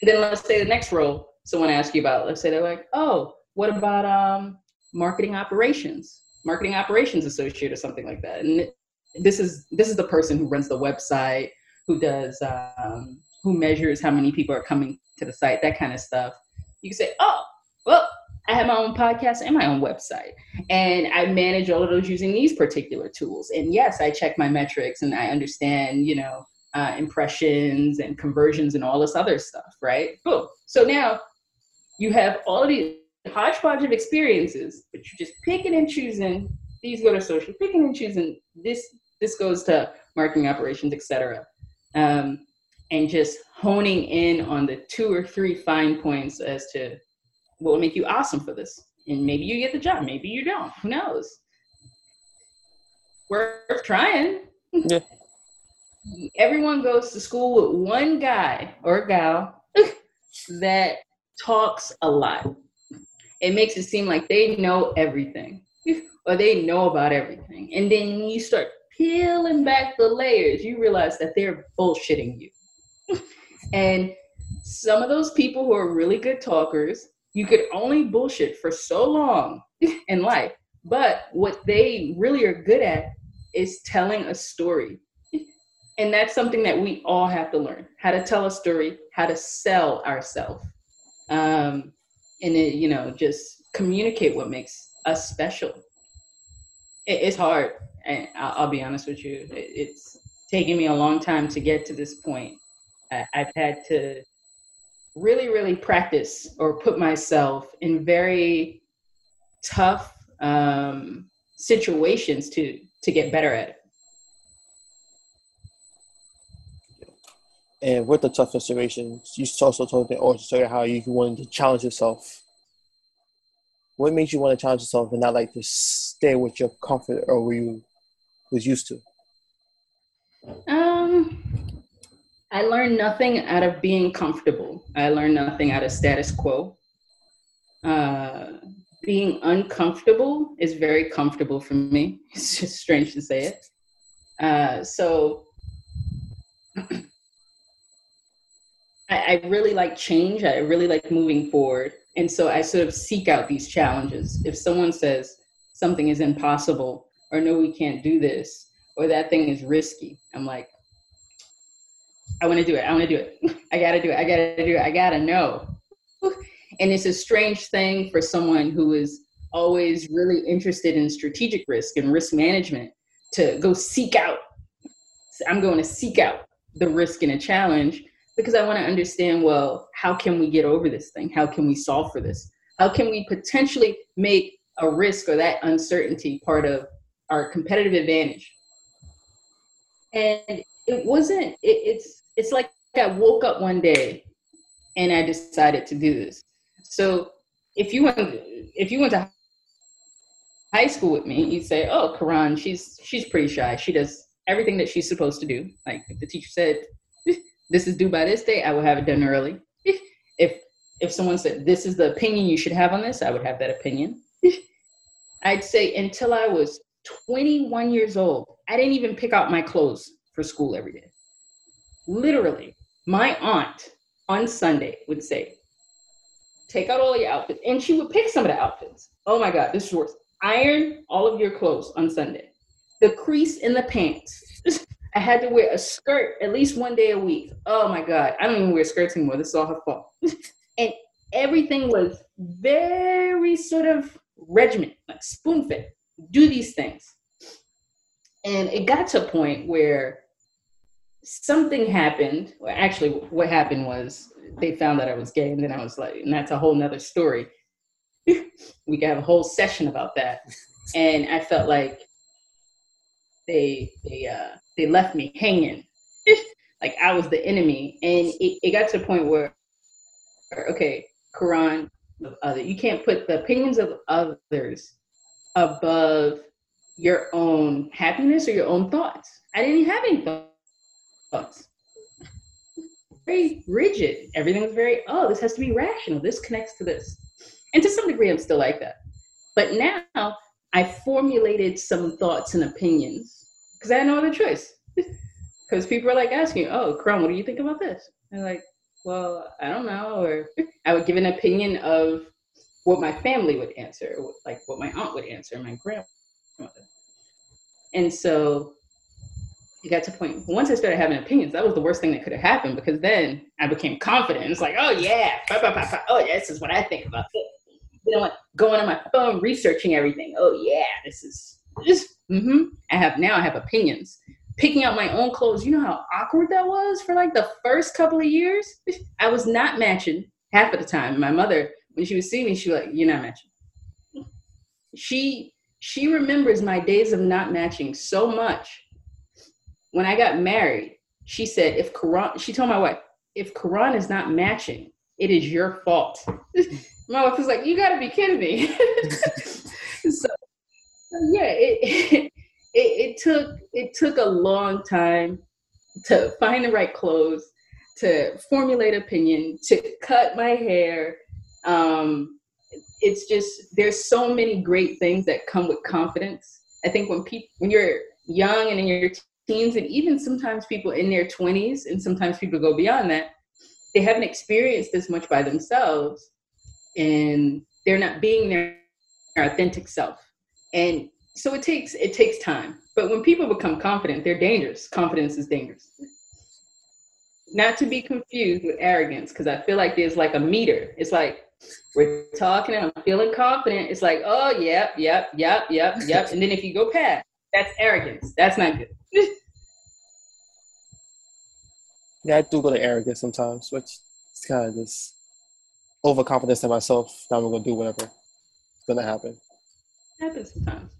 And then let's say the next role someone asks you about. Let's say they're like, oh, what about um, marketing operations, marketing operations associate or something like that. And this is this is the person who runs the website, who does um, who measures how many people are coming to the site, that kind of stuff. You can say, oh, well, I have my own podcast and my own website. And I manage all of those using these particular tools. And yes, I check my metrics and I understand, you know, uh, impressions and conversions and all this other stuff, right? Boom. So now you have all these hodgepodge of experiences, but you're just picking and choosing. These go to social, picking and choosing. This this goes to marketing operations, etc. Um, and just honing in on the two or three fine points as to what will make you awesome for this. And maybe you get the job, maybe you don't. Who knows? Worth trying. Yeah. Everyone goes to school with one guy or gal that talks a lot. It makes it seem like they know everything or they know about everything. And then you start peeling back the layers, you realize that they're bullshitting you. and some of those people who are really good talkers you could only bullshit for so long in life. But what they really are good at is telling a story. And that's something that we all have to learn how to tell a story, how to sell ourselves. Um, and it, you know, just communicate what makes us special. It, it's hard. And I'll, I'll, be honest with you, it, it's taken me a long time to get to this point. I, I've had to really, really practice or put myself in very tough um, situations to to get better at it. And with the tough situations, you also told me also how you wanted to challenge yourself. What makes you want to challenge yourself and not like to stay with your comfort or where you was used to? Um, I learned nothing out of being comfortable. I learned nothing out of status quo. Uh, being uncomfortable is very comfortable for me. It's just strange to say it. Uh, so I, I really like change. I really like moving forward. And so I sort of seek out these challenges. If someone says something is impossible, or no, we can't do this, or that thing is risky, I'm like, I want to do it. I want to do it. I got to do it. I got to do it. I got to know. And it's a strange thing for someone who is always really interested in strategic risk and risk management to go seek out. I'm going to seek out the risk and a challenge because I want to understand well, how can we get over this thing? How can we solve for this? How can we potentially make a risk or that uncertainty part of our competitive advantage? And it wasn't, it, it's, it's like I woke up one day and I decided to do this. So if you went if you went to high school with me, you'd say, "Oh, Karan, she's she's pretty shy. She does everything that she's supposed to do. Like if the teacher said this is due by this date, I will have it done early. If if someone said this is the opinion you should have on this, I would have that opinion. I'd say until I was 21 years old, I didn't even pick out my clothes for school every day literally, my aunt on Sunday would say, take out all your outfits. And she would pick some of the outfits. Oh my God, this is worse. Iron all of your clothes on Sunday. The crease in the pants. I had to wear a skirt at least one day a week. Oh my God. I don't even wear skirts anymore. This is all her fault. and everything was very sort of regiment, like spoon fit. Do these things. And it got to a point where something happened. Well, actually, what happened was they found that I was gay, and then I was like, and that's a whole nother story. we could have a whole session about that. And I felt like they they uh, they left me hanging, like I was the enemy. And it, it got to a point where, okay, Karan, other, you can't put the opinions of others above your own happiness or your own thoughts. I didn't have any thoughts. very rigid. Everything was very, oh, this has to be rational. This connects to this. And to some degree, I'm still like that. But now I formulated some thoughts and opinions because I had no other choice. Because people are like asking, oh, Karan, what do you think about this? And like, well, I don't know. Or I would give an opinion of what my family would answer, like what my aunt would answer, my grandmother. And so it got to point once I started having opinions, that was the worst thing that could have happened because then I became confident. It's like, oh yeah, oh yeah, this is what I think about this. You know what? Going on my phone, researching everything. Oh yeah, this is just mm-hmm. I have now I have opinions. Picking out my own clothes. You know how awkward that was for like the first couple of years? I was not matching half of the time. My mother, when she would see me, she was like, You're not matching. She she remembers my days of not matching so much when I got married, she said, if Karan, she told my wife, if Karan is not matching, it is your fault. my wife was like, you gotta be kidding me. yeah, it, it, it took it took a long time to find the right clothes, to formulate opinion, to cut my hair. Um, it's just there's so many great things that come with confidence. I think when people when you're young and in your teens and even sometimes people in their 20s and sometimes people go beyond that they haven't experienced this much by themselves and they're not being their authentic self and so it takes it takes time. But when people become confident they're dangerous. Confidence is dangerous. Not to be confused with arrogance because i feel like there's like a meter. It's like we're talking and i'm feeling confident. It's like oh yep yep yep yep yep. And then if you go past that's arrogance. That's not good. Yeah, I do go to arrogance sometimes, which is kind of just overconfidence in myself. Now I'm gonna do whatever. It's gonna happen. Happens sometimes.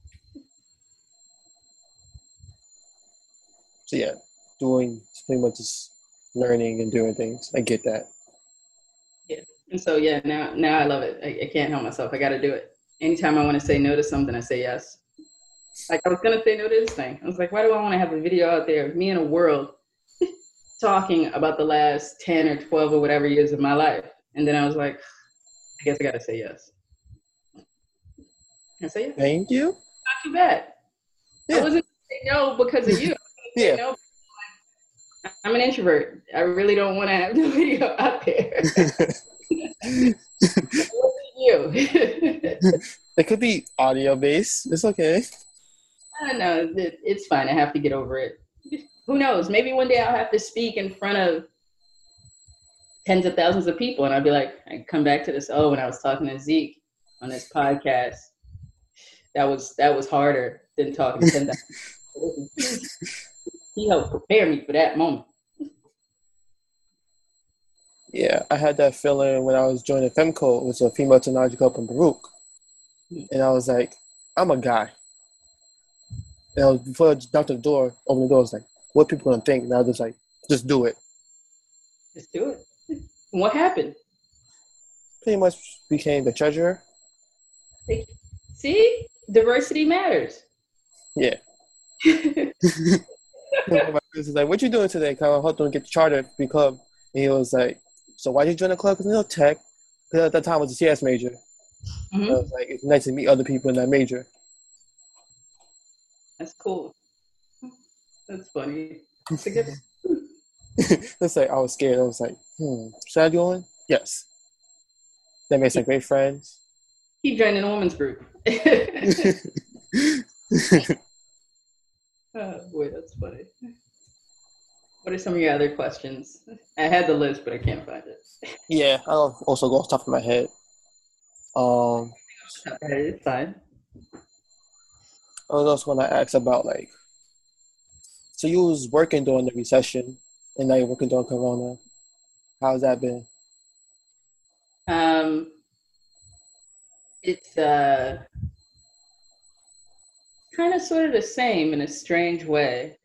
So yeah, doing pretty much just learning and doing things. I get that. Yeah, and so yeah, now now I love it. I, I can't help myself. I got to do it. Anytime I want to say no to something, I say yes. Like I was gonna say no to this thing. I was like, why do I want to have a video out there of me in a world talking about the last 10 or 12 or whatever years of my life. And then I was like, I guess I got to say yes. I say yes. Thank you. Not too bad. Yeah. I wasn't saying no because of you. yeah. No. I'm an introvert. I really don't want to have the video out there. you? it could be audio based. It's okay. I don't know. It's fine. I have to get over it who knows? Maybe one day I'll have to speak in front of tens of thousands of people, and I'll be like, I come back to this. Oh, when I was talking to Zeke on this podcast, that was that was harder than talking to ten thousand. he helped prepare me for that moment. Yeah, I had that feeling when I was joining FEMCO. which was a female technology club in Baruch. Hmm. And I was like, I'm a guy. And I was, before I knocked the door, opened the door, I was like, what people gonna think. Now just like, just do it. Just do it. What happened? Pretty much became the treasurer. See, diversity matters. Yeah. my was like, "What you doing today?" Cause I helped him get the charter for the club, and he was like, "So why did you join the club?" Because you know tech. Because at that time I was a CS major. Mm-hmm. I was like, "It's nice to meet other people in that major." That's cool. That's funny. It's like I was scared. I was like, hmm, should I join? Yes. That makes some great friends. Keep joining a women's group. Oh boy, that's funny. What are some of your other questions? I had the list, but I can't find it. Yeah, I'll also go off the top of my head. Um, it's fine. I was also going to ask about like so you was working during the recession, and now you're working during Corona. How's that been? Um, it's uh, kind of sort of the same in a strange way.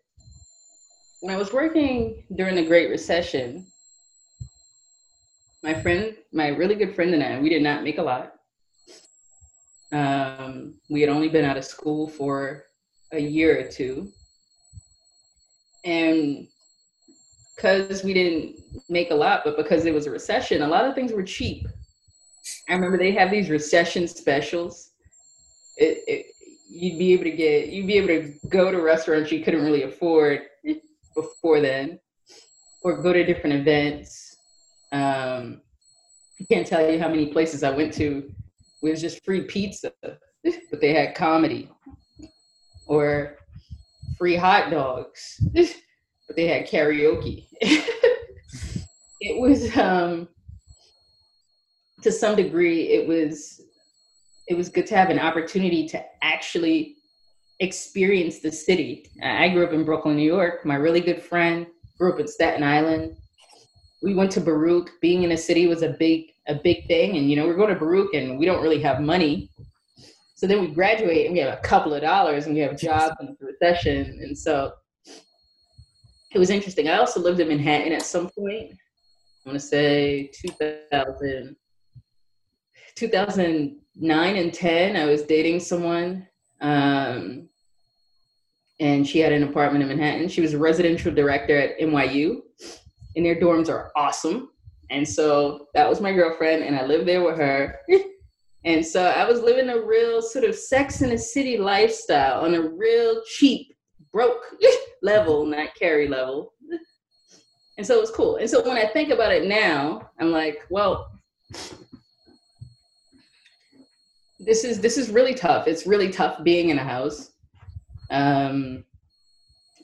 When I was working during the Great Recession, my friend, my really good friend and I, we did not make a lot. Um, we had only been out of school for a year or two and because we didn't make a lot, but because it was a recession, a lot of things were cheap. I remember they have these recession specials. It, it, you'd be able to get, you'd be able to go to restaurants you couldn't really afford before then, or go to different events. Um, I can't tell you how many places I went to. It was just free pizza, but they had comedy, or free hot dogs, but they had karaoke. it was um, to some degree it was it was good to have an opportunity to actually experience the city. I grew up in Brooklyn, New York. My really good friend grew up in Staten Island. We went to Baruch. Being in a city was a big a big thing, and you know we're going to Baruch, and we don't really have money. So then we graduate, and we have a couple of dollars, and we have jobs in the recession, and so it was interesting. I also lived in Manhattan at some point. I want to say 2000, 2009 and 10. I was dating someone, um, and she had an apartment in Manhattan. She was a residential director at NYU, and their dorms are awesome. And so that was my girlfriend, and I lived there with her. and so I was living a real sort of sex in the city lifestyle on a real cheap broke level, not Carrie level. And so it was cool. And so when I think about it now, I'm like, well, this is this is really tough. It's really tough being in a house, um,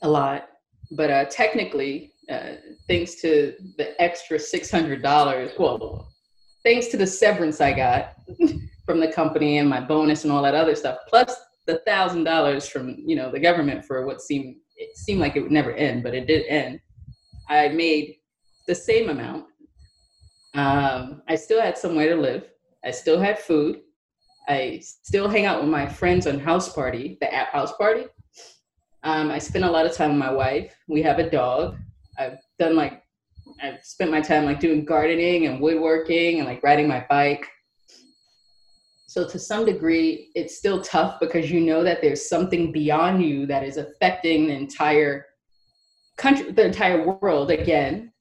a lot. But uh, technically, uh, thanks to the extra six hundred dollars, well, thanks to the severance I got from the company and my bonus and all that other stuff, plus the thousand dollars from you know the government for what seemed it seemed like it would never end, but it did end. I made the same amount. Um, I still had somewhere to live. I still had food. I still hang out with my friends on house party, the app house party. Um, I spend a lot of time with my wife. We have a dog. I've done like I've spent my time like doing gardening and woodworking and like riding my bike. So to some degree, it's still tough because you know that there's something beyond you that is affecting the entire country, the entire world again.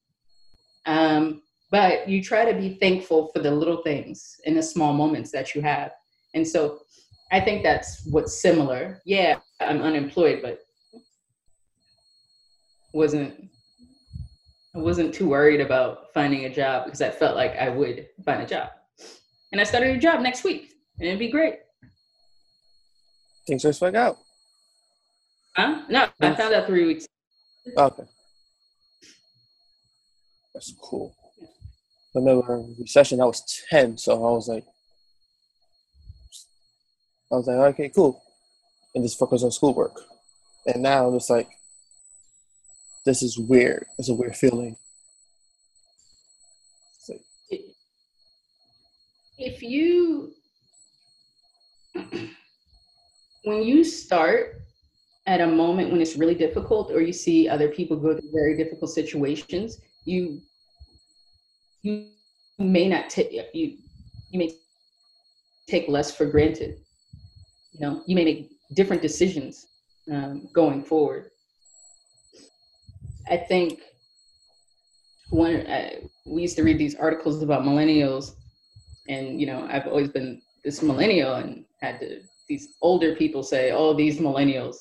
Um, but you try to be thankful for the little things and the small moments that you have. And so I think that's what's similar. Yeah, I'm unemployed, but wasn't I wasn't too worried about finding a job because I felt like I would find a job. And I started a job next week and it'd be great. Things are swag out. Huh? No, I mm. found out three weeks. Okay. That's cool. I remember recession, I was 10, so I was like, I was like, okay, cool. And just focus on schoolwork. And now I'm just like, this is weird. It's a weird feeling. if you when you start at a moment when it's really difficult or you see other people go through very difficult situations you you may not take you you may take less for granted you know you may make different decisions um, going forward i think one uh, we used to read these articles about millennials and you know i've always been this millennial and had to these older people say, "Oh, these millennials,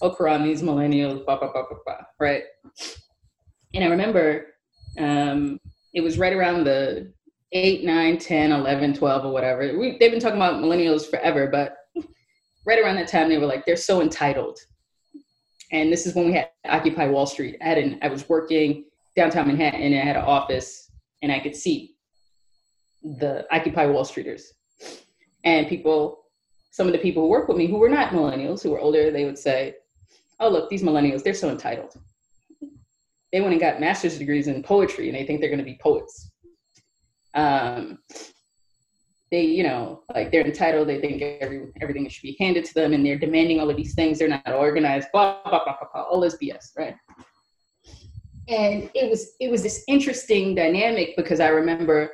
oh, Karan, these millennials, blah blah blah blah blah," right? And I remember um, it was right around the 8, 9, 10, 11, 12, or whatever. We, they've been talking about millennials forever, but right around that time, they were like, they're so entitled. And this is when we had Occupy Wall Street. I had an, I was working downtown Manhattan and I had an office and I could see the Occupy Wall Streeters. And people some of the people who work with me who were not millennials, who were older, they would say, oh, look, these millennials, they're so entitled. They went and got master's degrees in poetry and they think they're going to be poets. Um, they, you know, like they're entitled. They think every, everything should be handed to them and they're demanding all of these things. They're not organized, blah, blah, blah, blah, blah, all this BS, right? And it was, it was this interesting dynamic because I remember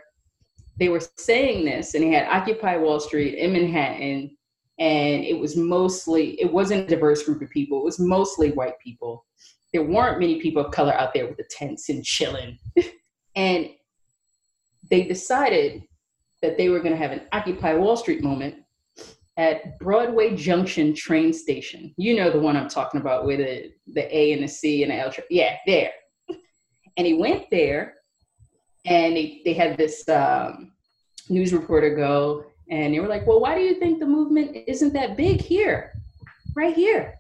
they were saying this and they had Occupy Wall Street in Manhattan and it was mostly it wasn't a diverse group of people it was mostly white people there weren't many people of color out there with the tents and chilling. and they decided that they were going to have an Occupy Wall Street moment at Broadway Junction train station. You know the one I'm talking about with the, the A and the C and the L. Yeah, there. And he went there and they, they had this um, news reporter go and they were like, well, why do you think the movement isn't that big here? Right here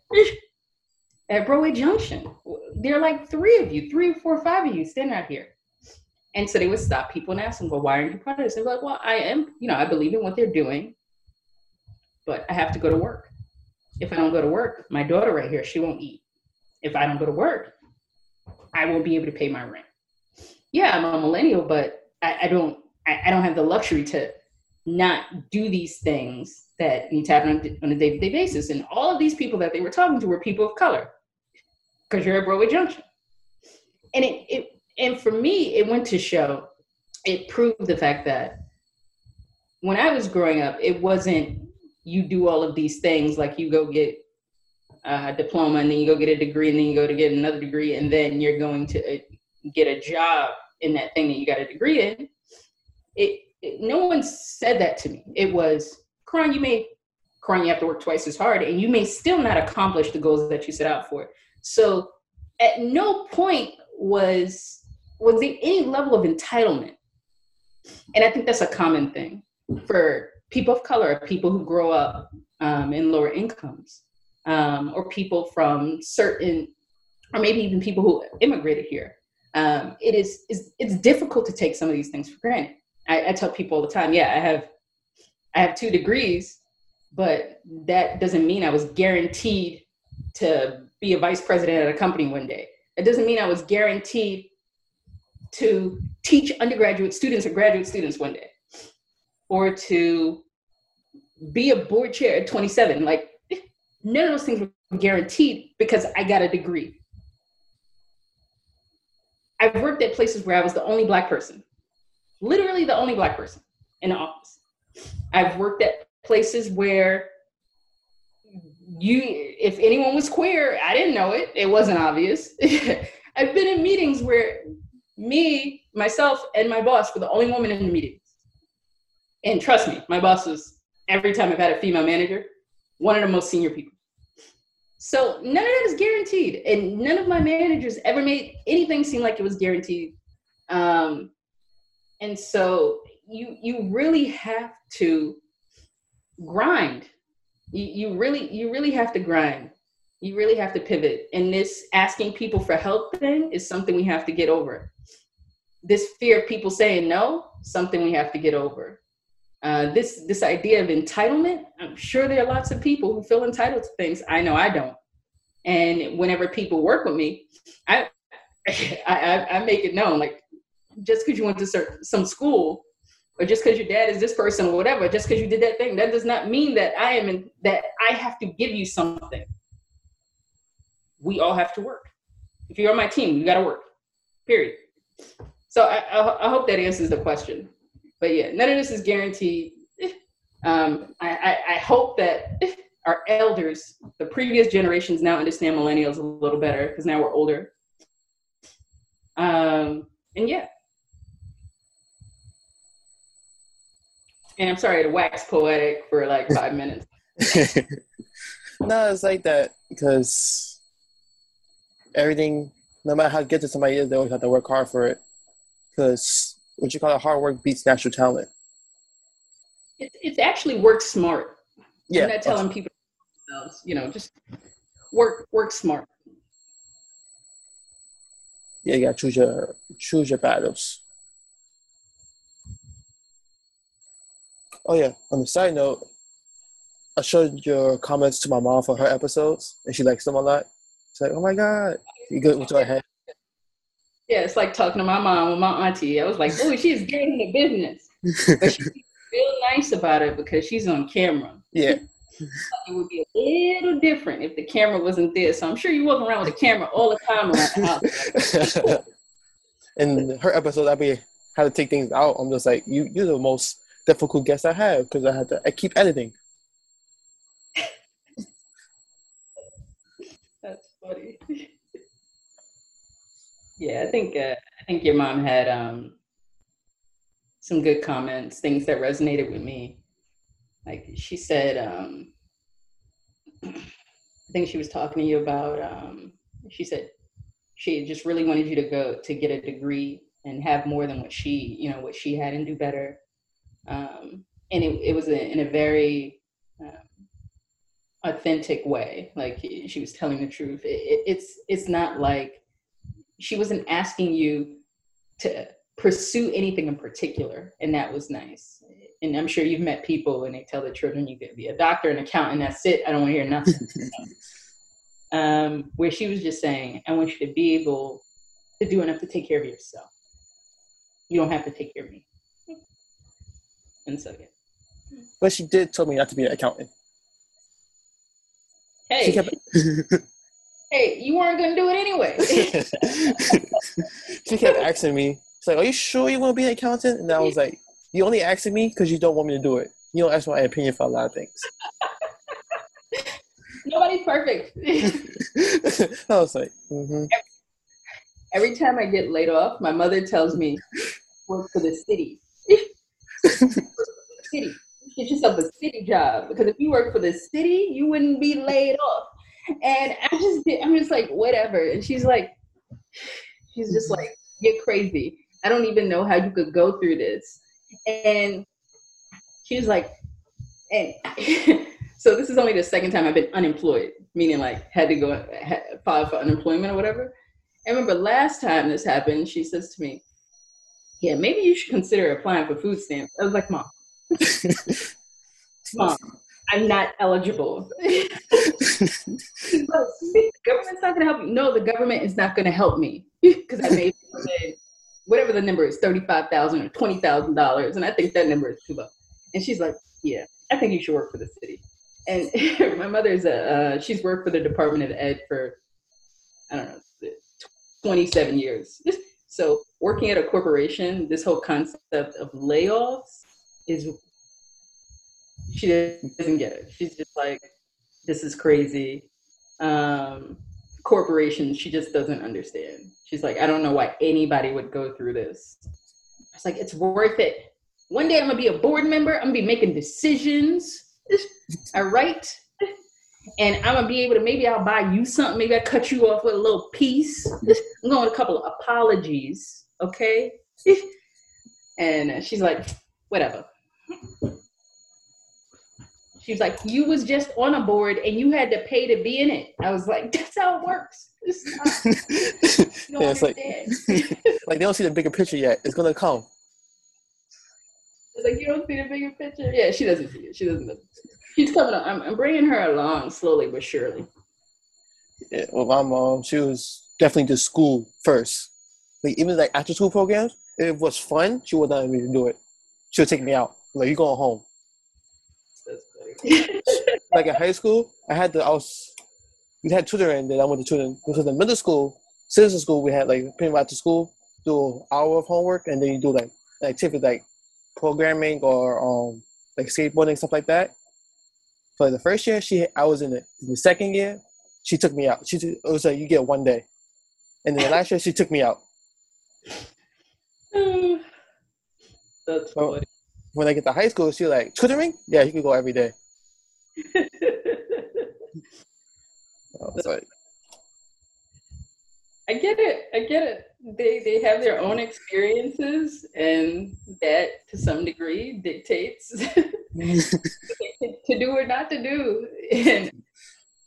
at Broadway Junction. There are like three of you, three or four or five of you standing out here. And so they would stop people and ask them, well, why aren't you part of this? They're like, well, I am, you know, I believe in what they're doing, but I have to go to work. If I don't go to work, my daughter right here, she won't eat. If I don't go to work, I won't be able to pay my rent. Yeah, I'm a millennial, but I, I don't I, I, don't have the luxury to not do these things that need to happen on, on a day-to-day basis. And all of these people that they were talking to were people of color because you're at Broadway Junction. And it, it and for me, it went to show, it proved the fact that when I was growing up, it wasn't you do all of these things like you go get a diploma and then you go get a degree and then you go to get another degree and then you're going to uh, get a job in that thing that you got a degree in. It, it no one said that to me. It was, Karan, you may, Karan, you have to work twice as hard and you may still not accomplish the goals that you set out for. So at no point was was there any level of entitlement? And I think that's a common thing for people of color, people who grow up um, in lower incomes, um, or people from certain, or maybe even people who immigrated here. Um, it is, is it's difficult to take some of these things for granted. I, I tell people all the time, yeah, I have I have two degrees, but that doesn't mean I was guaranteed to be a vice president at a company one day. It doesn't mean I was guaranteed to teach undergraduate students or graduate students one day, or to be a board chair at 27. Like, none of those things were guaranteed because I got a degree. I've worked at places where I was the only black person, literally the only black person in the office. I've worked at places where you, if anyone was queer, I didn't know it. It wasn't obvious. I've been in meetings where me, myself, and my boss were the only woman in the meeting. And trust me, my boss was every time I've had a female manager, one of the most senior people. So none of that is guaranteed, and none of my managers ever made anything seem like it was guaranteed. Um, and so you you really have to grind. You, you really you really have to grind. You really have to pivot. And this asking people for help thing is something we have to get over this fear of people saying no, something we have to get over. Uh, this this idea of entitlement, I'm sure there are lots of people who feel entitled to things. I know I don't. And whenever people work with me, I I, I make it known like just because you went to certain, some school or just because your dad is this person or whatever, just because you did that thing, that does not mean that I am in, that I have to give you something. We all have to work. If you're on my team, you got to work. Period. So I, I, I, hope that answers the question. But yeah, none of this is guaranteed. Um, I, I, I hope that our elders, the previous generations, now understand millennials a little better because now we're older. Um, and yeah. And I'm sorry to wax poetic for like five minutes. no, it's like that because everything, no matter how good to somebody is, they always have to work hard for it because what you call it, hard work beats natural talent. It, it's actually work smart. Yeah, I'm not telling people, you know, just work work smart. Yeah, you gotta choose your choose your battles. Oh yeah. On the side note, I showed your comments to my mom for her episodes, and she likes them a lot. She's like, "Oh my god, you go into her head." Yeah, it's like talking to my mom or my auntie. I was like, oh, she's getting the business. But she's real nice about it because she's on camera. Yeah. It would be a little different if the camera wasn't there. So I'm sure you walk around with a camera all the time around the house. In her episode, I'd be how to take things out. I'm just like, you, you're the most difficult guest I have because I had to. I keep editing. That's funny. Yeah, I think uh, I think your mom had um, some good comments, things that resonated with me. Like she said, um, I think she was talking to you about. Um, she said she just really wanted you to go to get a degree and have more than what she, you know, what she had and do better. Um, and it, it was a, in a very um, authentic way. Like she was telling the truth. It, it, it's it's not like she wasn't asking you to pursue anything in particular, and that was nice. And I'm sure you've met people and they tell their children you could be a doctor, an accountant, that's it. I don't want to hear nothing. um, where she was just saying, I want you to be able to do enough to take care of yourself. You don't have to take care of me. And so yeah. But she did tell me not to be an accountant. Hey, hey, you weren't gonna do it anyway. she kept asking me, she's like, Are you sure you want to be an accountant? And I was like, You only asking me because you don't want me to do it. You don't ask my opinion for a lot of things. Nobody's perfect. I was like, mm-hmm. Every time I get laid off, my mother tells me, work for the city. city. Get yourself a city job because if you work for the city, you wouldn't be laid off. And I just did, I'm just like, whatever. And she's like, she's just like, you're crazy. I don't even know how you could go through this. And she was like, and so this is only the second time I've been unemployed, meaning like had to go had, file for unemployment or whatever. I remember last time this happened, she says to me, yeah, maybe you should consider applying for food stamps. I was like, Mom, Mom, I'm not eligible. the government's not going to help me. No, the government is not going to help me because I made whatever the number is, thirty-five thousand or twenty thousand dollars, and I think that number is too low. And she's like, Yeah, I think you should work for the city. And my mother's a uh, she's worked for the Department of Ed for I don't know twenty-seven years. So working at a corporation, this whole concept of layoffs is she doesn't get it. She's just like, this is crazy. Um, corporations, she just doesn't understand. She's like, I don't know why anybody would go through this. It's like, it's worth it. One day I'm gonna be a board member. I'm gonna be making decisions. All right. And I'm gonna be able to maybe I'll buy you something. Maybe I cut you off with a little piece. I'm going with a couple of apologies. Okay. and she's like, whatever. She was like, you was just on a board and you had to pay to be in it. I was like, that's how it works. It's not, yeah, it's like, like they don't see the bigger picture yet. It's gonna come. It's like you don't see the bigger picture. Yeah, she doesn't see it. She doesn't. Know. She's coming. On. I'm, I'm bringing her along slowly but surely. Yeah, well, my mom, she was definitely to school first. Like even like after school programs, if it was fun, she would not let me do it. She would take me out. Like you going home. Like in high school, I had to. I was. We had tutoring then I went to tutoring because in middle school, citizen school, we had like pretty much after school do an hour of homework and then you do like activities like programming or um like skateboarding stuff like that. For the first year, she I was in it. In the second year, she took me out. She it was like you get one day, and then the last year she took me out. That's So, funny. when I get to high school, she like tutoring. Yeah, you can go every day. I was like, I get it. I get it. They they have their own experiences, and that to some degree dictates to do or not to do. And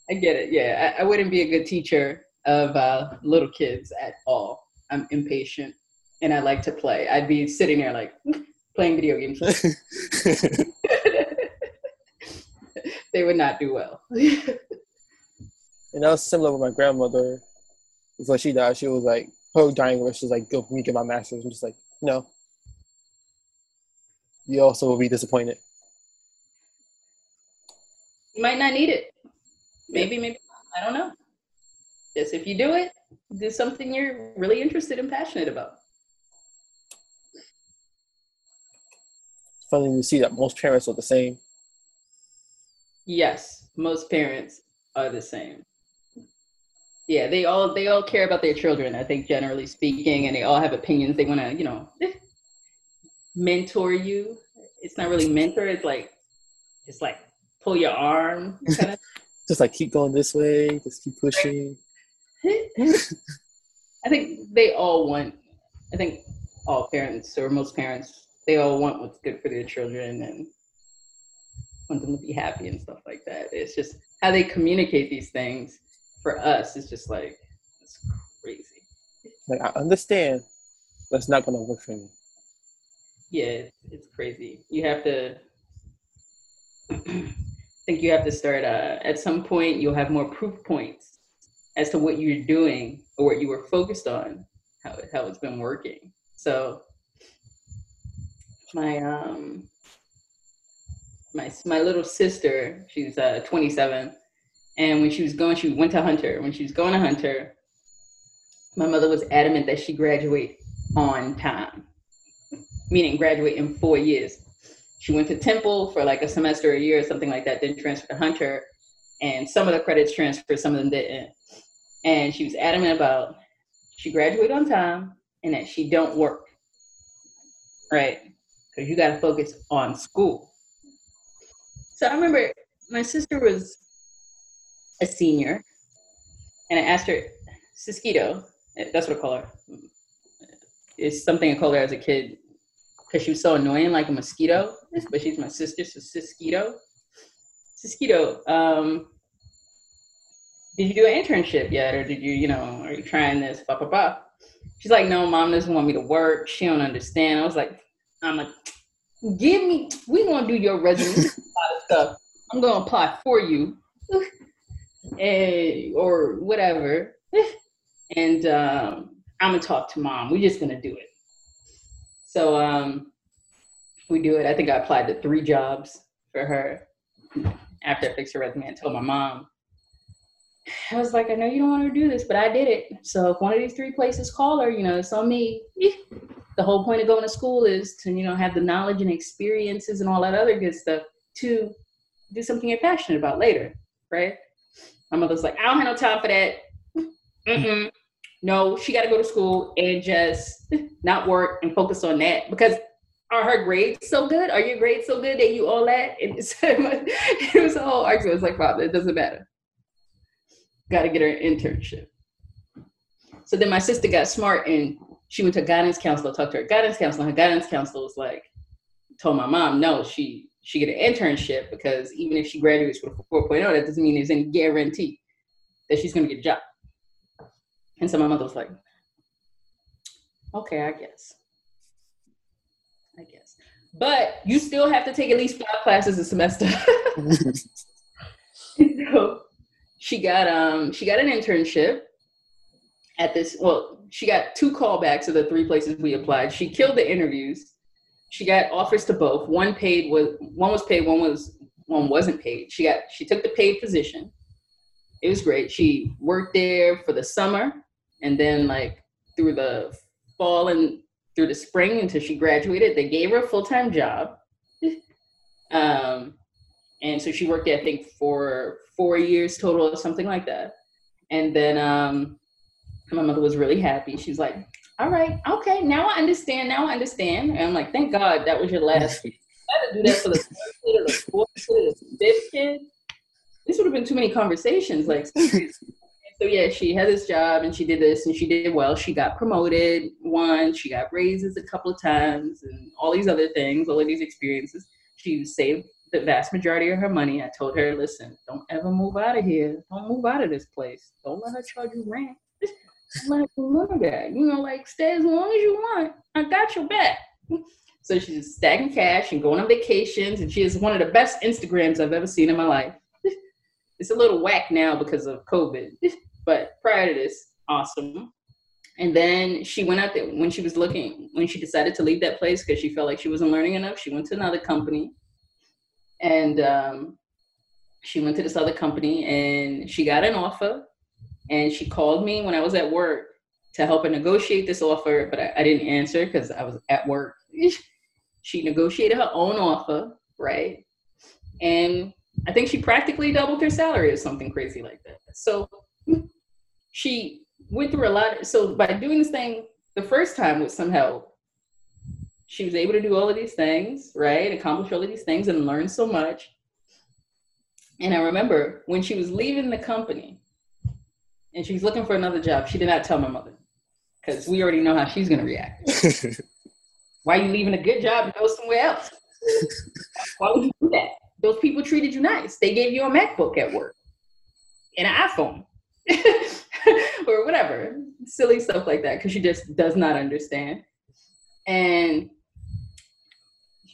I get it. Yeah, I, I wouldn't be a good teacher of uh, little kids at all. I'm impatient, and I like to play. I'd be sitting there like playing video games. they would not do well. and that was similar with my grandmother. Before she died, she was like, her dying wish was like, go me get my master's. I'm just like, no. You also will be disappointed. you might not need it. Maybe, maybe not. I don't know. Just if you do it, do something you're really interested and passionate about. It's funny to see that most parents are the same. Yes, most parents are the same. yeah, they all they all care about their children. I think generally speaking, and they all have opinions. They want to, you know, mentor you. It's not really mentor. It's like it's like pull your arm. Kind of. just like keep going this way. Just keep pushing. I think they all want. I think all parents or most parents they all want what's good for their children and want them to be happy and stuff like that. It's just how they communicate these things for us is just like it's crazy. Like I understand, but it's not gonna work for me. Yeah, it's, it's crazy. You have to. I think you have to start. Uh, at some point, you'll have more proof points as to what you're doing or what you were focused on, how how it's been working. So, my um, my my little sister, she's uh 27 and when she was going, she went to Hunter. When she was going to Hunter, my mother was adamant that she graduate on time, meaning graduate in four years. She went to Temple for like a semester, a year, or something like that, then transferred to Hunter. And some of the credits transferred, some of them didn't. And she was adamant about she graduate on time and that she don't work. Right? Because you got to focus on school. So I remember my sister was a senior, and I asked her, Siskito, that's what I call her. It's something I called her as a kid because she was so annoying, like a mosquito. But she's my sister, so Siskito. Siskito, um, did you do an internship yet, or did you, you know, are you trying this? Blah blah blah. She's like, no, mom doesn't want me to work. She don't understand. I was like, I'm like, give me. We gonna do your resume. stuff. I'm gonna apply for you and, or whatever. and um, I'm gonna talk to mom. We're just gonna do it. So um, we do it. I think I applied to three jobs for her after I fixed her resume and told my mom. I was like, I know you don't want to do this, but I did it. So if one of these three places call her, you know, it's on me. The whole point of going to school is to, you know, have the knowledge and experiences and all that other good stuff to do something you're passionate about later, right? My mother's like, I don't have no time for that. Mm-mm. No, she got to go to school and just not work and focus on that because are her grades so good? Are your grades so good that you all that? And it was a whole argument. It's like, Father, it doesn't matter. Got to get her an internship. So then my sister got smart and she went to guidance counselor, talked to her guidance counselor. Her guidance counselor was like, told my mom, no, she she get an internship because even if she graduates with a 4.0, that doesn't mean there's any guarantee that she's going to get a job. And so my mother was like, okay, I guess. I guess. But you still have to take at least five classes a semester. so she got um she got an internship at this well, she got two callbacks of the three places we applied. She killed the interviews she got offers to both. One paid was one was paid, one was one wasn't paid. She got she took the paid position. It was great. She worked there for the summer and then like through the fall and through the spring until she graduated. They gave her a full time job. um, and so she worked there, I think, for four years total or something like that. And then um, my mother was really happy. She's like, all right, okay, now I understand. Now I understand. And I'm like, thank God that was your last. I had to do that for the third kid or the fourth kid or the fifth kid. This would have been too many conversations. Like, so yeah, she had this job and she did this and she did well. She got promoted once, she got raises a couple of times, and all these other things, all of these experiences. She saved the vast majority of her money. I told her, listen, don't ever move out of here. Don't move out of this place. Don't let her charge you rent like, that. You know, like stay as long as you want. I got your back. So she's stacking cash and going on vacations, and she is one of the best Instagrams I've ever seen in my life. It's a little whack now because of COVID, but prior to this, awesome. And then she went out there when she was looking, when she decided to leave that place because she felt like she wasn't learning enough. She went to another company, and um, she went to this other company, and she got an offer and she called me when I was at work to help her negotiate this offer, but I, I didn't answer because I was at work. she negotiated her own offer, right? And I think she practically doubled her salary or something crazy like that. So she went through a lot. Of, So by doing this thing the first time with some help, she was able to do all of these things, right? Accomplish all of these things and learn so much. And I remember when she was leaving the company and she's looking for another job, she did not tell my mother because we already know how she's going to react. Why are you leaving a good job to go somewhere else? Why would you do that? Those people treated you nice. They gave you a MacBook at work, and an iPhone, or whatever. Silly stuff like that because she just does not understand. And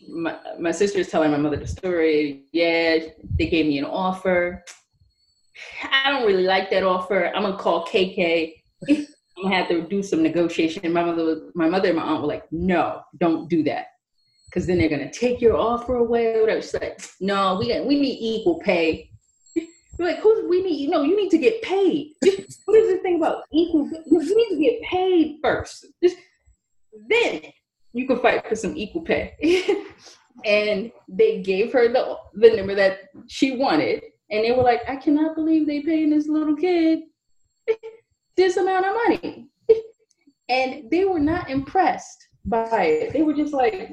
my, my sister is telling my mother the story. Yeah, they gave me an offer. I don't really like that offer. I'm gonna call KK. I'm gonna have to do some negotiation. My mother, my mother and my aunt were like, "No, don't do that, because then they're gonna take your offer away." Whatever. She's like, "No, we we need equal pay." You're like, "Who's we need? No, you need to get paid. what is this thing about equal? You need to get paid first. Then you can fight for some equal pay. and they gave her the, the number that she wanted. And they were like, I cannot believe they paying this little kid this amount of money. and they were not impressed by it. They were just like,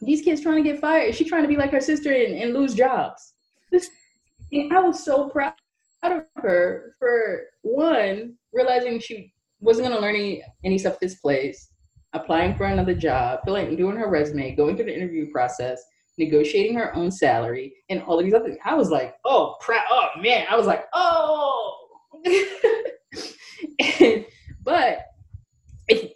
these kids trying to get fired. She trying to be like her sister and, and lose jobs. and I was so proud of her for one, realizing she wasn't going to learn any, any stuff this place applying for another job, filling, doing her resume, going through the interview process, negotiating her own salary, and all of these other things. I was like, oh, crap. Oh, man. I was like, oh. and, but, if,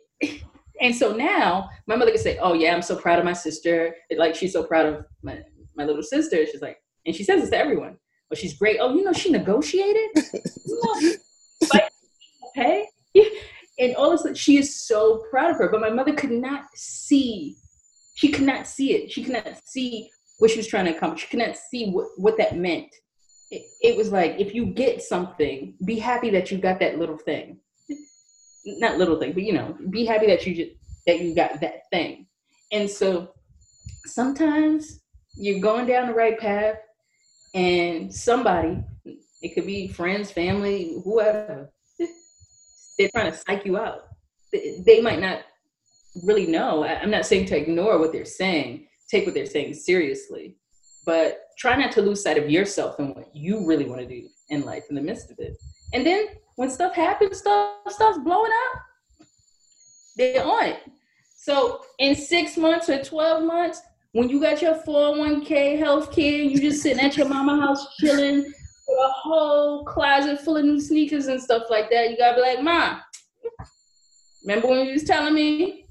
and so now my mother could say, oh, yeah, I'm so proud of my sister. Like, she's so proud of my, my little sister. She's like, and she says this to everyone. Oh, she's great. Oh, you know, she negotiated. you know, like, okay and all of a sudden she is so proud of her but my mother could not see she could not see it. She could not see what she was trying to accomplish. She could not see what, what that meant. It, it was like if you get something be happy that you got that little thing. Not little thing but you know be happy that you just that you got that thing. And so sometimes you're going down the right path and somebody it could be friends family whoever they're trying to psych you out. They might not really know. I'm not saying to ignore what they're saying, take what they're saying seriously, but try not to lose sight of yourself and what you really want to do in life in the midst of it. And then when stuff happens, stuff starts blowing up, they're on it. So in six months or 12 months, when you got your 401k health care, you just sitting at your mama house chilling, with a whole closet full of new sneakers and stuff like that. You gotta be like, Mom, remember when you was telling me,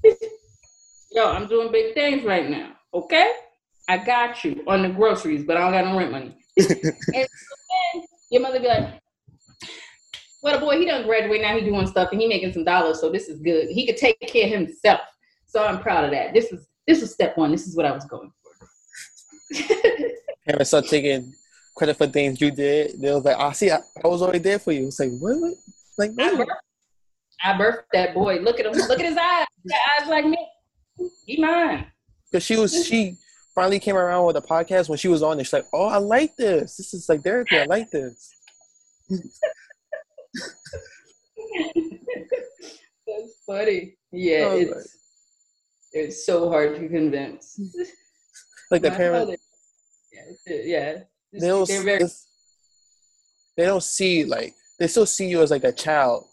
yo, I'm doing big things right now. Okay? I got you on the groceries, but I don't got no rent money. and then your mother be like, well, the boy, he done graduate now. He doing stuff and he making some dollars, so this is good. He could take care of himself. So I'm proud of that. This is this was step one. This is what I was going for. Parents start taking credit for things you did. They was like, "I oh, see, I, I, was already there for you." It's like, what? what? Like, birthed, I birthed, that boy. Look at him. Look at his eyes. eyes like me. He mine. Because she was she finally came around with a podcast when she was on. it. she's like, "Oh, I like this. This is like therapy. I like this." That's funny. Yeah, oh, it's right. it's so hard to convince. Like the parents. Yeah, yeah they don't very- they don't see like they still see you as like a child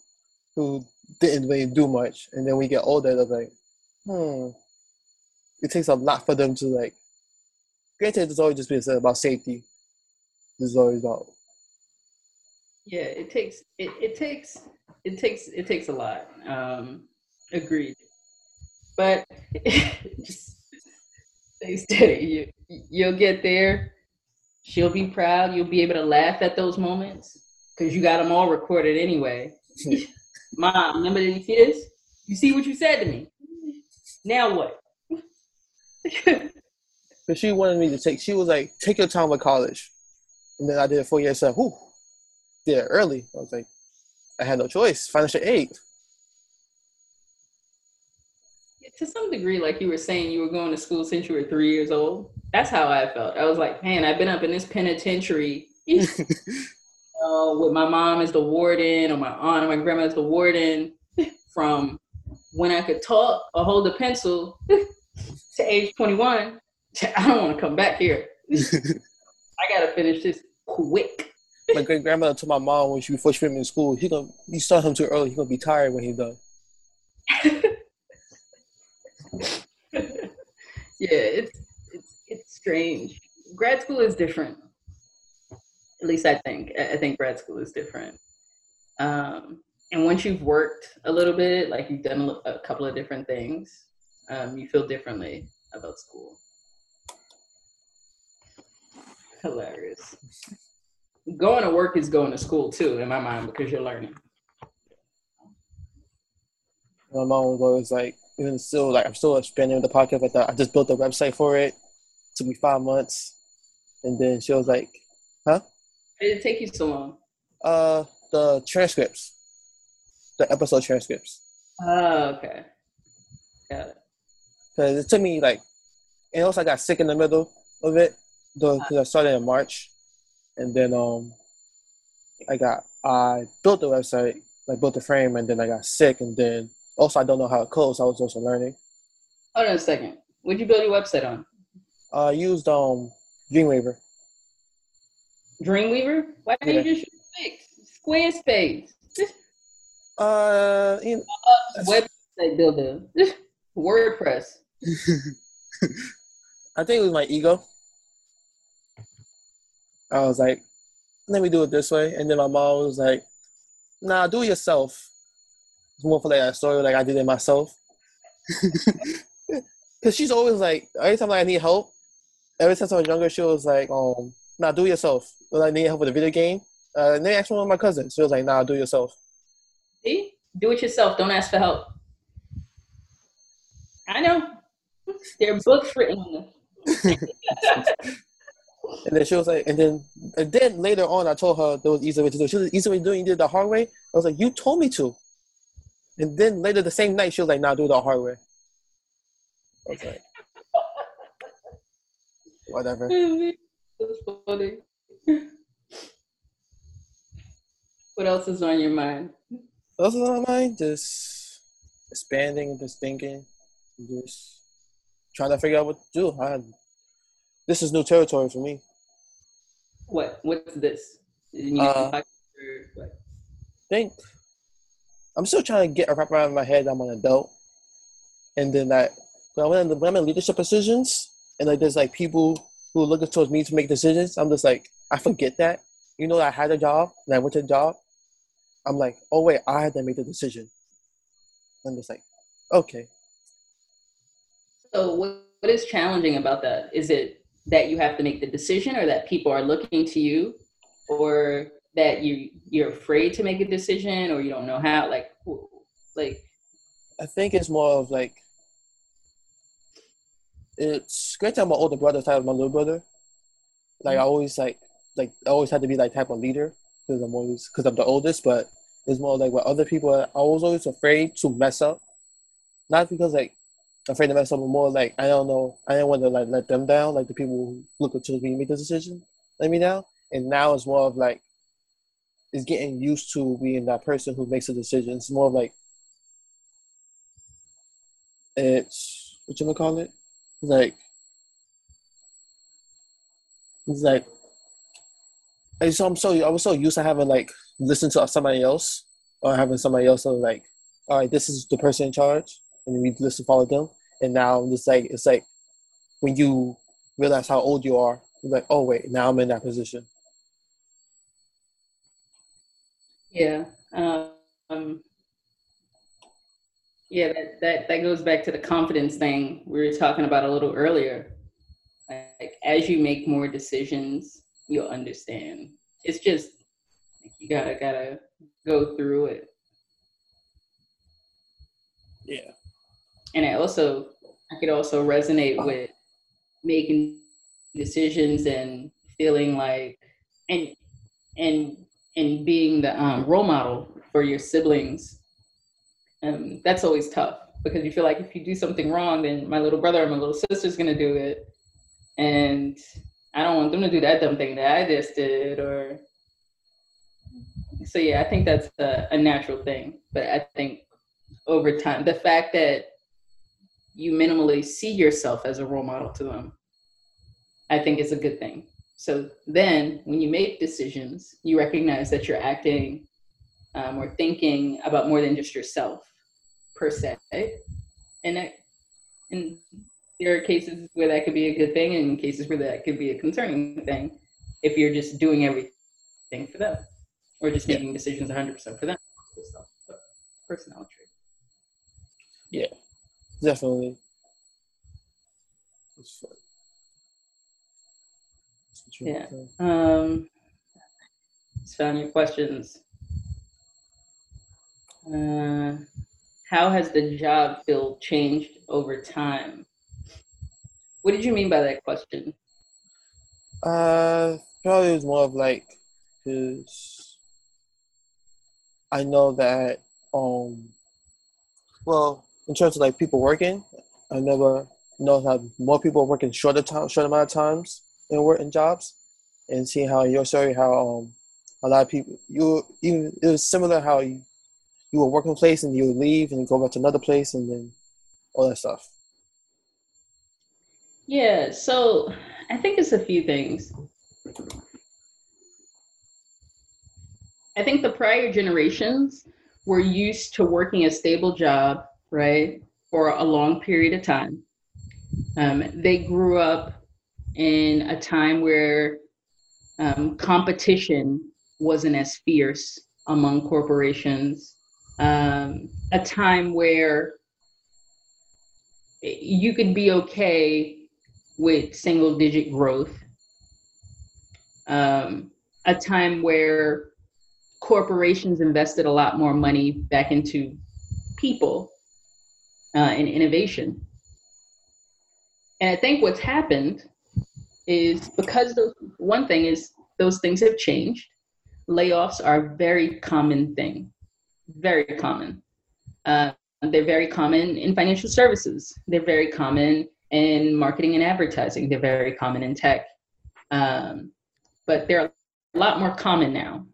who didn't really do much, and then we get older, they're like, hmm. It takes a lot for them to like. Granted, it's always just been about safety. This is always about. Yeah, it takes it, it takes it takes it takes a lot. Um, agreed, but just stay steady. You you'll get there she'll be proud. You'll be able to laugh at those moments because you got them all recorded anyway. Mom, remember see this? You see what you said to me? Now what? Because she wanted me to take. She was like, "Take your time with college," and then I did it four years. So, whoo, did it early. I was like, I had no choice. Financial aid. To some degree, like you were saying, you were going to school since you were three years old that's how I felt. I was like, man, I've been up in this penitentiary uh, with my mom as the warden or my aunt or my grandma as the warden from when I could talk or hold a pencil to age 21. I don't want to come back here. I gotta finish this quick. My great grandmother told my mom when she before she put him in school, he gonna you start him too early, he gonna be tired when he's done. yeah, it's, it's it's strange. Grad school is different. At least I think. I think grad school is different. Um, and once you've worked a little bit, like you've done a, couple of different things, um, you feel differently about school. Hilarious. Going to work is going to school too, in my mind, because you're learning. My mom was like, even still, like I'm still expanding the podcast. Like that. I just built a website for it. it. Took me five months, and then she was like, "Huh? Did it take you so long? Uh, the transcripts, the episode transcripts. Oh, okay. Got it. Cause it took me like, and also I got sick in the middle of it. Because I started in March, and then um, I got I built the website, I built the frame, and then I got sick, and then also I don't know how it codes. So I was also learning. Hold on a second. What'd you build your website on? I used um Dreamweaver. Dreamweaver? Why didn't you just use Squarespace? Uh, you know, Uh, website builder. WordPress. I think it was my ego. I was like, let me do it this way, and then my mom was like, "Nah, do it yourself." It's more for like a story, like I did it myself. Cause she's always like, every time like, I need help, ever since I was younger, she was like, um, "Nah, do it yourself." When I need help with a video game, uh, and then asked one of my cousins. She was like, "Nah, do it yourself." See? Do it yourself. Don't ask for help. I know. They're books written. And then she was like, and then and then later on, I told her there was easy way to do it. She was easy way to do it. You did it the hard way. I was like, you told me to. And then later the same night, she was like, nah, do it the hard way. I was like, whatever. That's funny. What else is on your mind? Are on my mind. Just expanding, just thinking, just trying to figure out what to do. I, this is new territory for me. What? What's this? You Uh, to talk- or what? think I'm still trying to get a wrap around my head. I'm an adult, and then that when I'm, in, when I'm in leadership positions, and like there's like people who are looking towards me to make decisions. I'm just like I forget that. You know, I had a job and I went to the job. I'm like, oh wait, I had to make the decision. I'm just like, okay. So what, what is challenging about that? Is it that you have to make the decision or that people are looking to you or that you you're afraid to make a decision or you don't know how like like I think it's more of like it's great to have my older brother type of my little brother. Like I mm. always like like I always had to be like type of leader because I'm always because I'm the oldest, but it's more like with other people I was always afraid to mess up. Not because like afraid to mess up, but more like I don't know I didn't want to like let them down, like the people who look up to me make the decision, let me down. And now it's more of like it's getting used to being that person who makes the decision. It's more of like it's what you gonna call it? Like it's like and so I'm so I was so used to having like listen to somebody else or having somebody else so like, all right, this is the person in charge and we listen follow them. And now just like it's like when you realize how old you are, you're like, oh wait, now I'm in that position. yeah um yeah that, that that goes back to the confidence thing we were talking about a little earlier like as you make more decisions you'll understand it's just you gotta gotta go through it Yeah. and I also I could also resonate with making decisions and feeling like and and and being the um, role model for your siblings. Um, that's always tough because you feel like if you do something wrong, then my little brother or my little sister's gonna do it, and I don't want them to do that dumb thing that I just did, or so yeah, I think that's a, a natural thing. But I think over time, the fact that you minimally see yourself as a role model to them, I think is a good thing. So then, when you make decisions, you recognize that you're acting um, or thinking about more than just yourself, per se. And that, and there are cases where that could be a good thing, and cases where that could be a concerning thing if you're just doing everything for them or just making decisions 100% for them. Personality trait. Yeah, definitely. Yeah. Um, just found your questions. Uh, how has the job field changed over time? What did you mean by that question? Uh, probably was more of like, cause I know that um, well, in terms of like people working, I never know how more people working shorter time, short amount of times in work in jobs, and seeing how your story, how um, a lot of people you even it was similar how you you were working place and you would leave and go back to another place and then all that stuff. Yeah, so I think it's a few things. I think the prior generations were used to working a stable job, right, for a long period of time. Um, they grew up in a time where um, competition wasn't as fierce among corporations, um, a time where you could be okay with single digit growth, um, a time where corporations invested a lot more money back into people uh, and innovation. And I think what's happened is because those, one thing is those things have changed. Layoffs are a very common thing, very common. Uh, they're very common in financial services. They're very common in marketing and advertising. They're very common in tech. Um, but they're a lot more common now.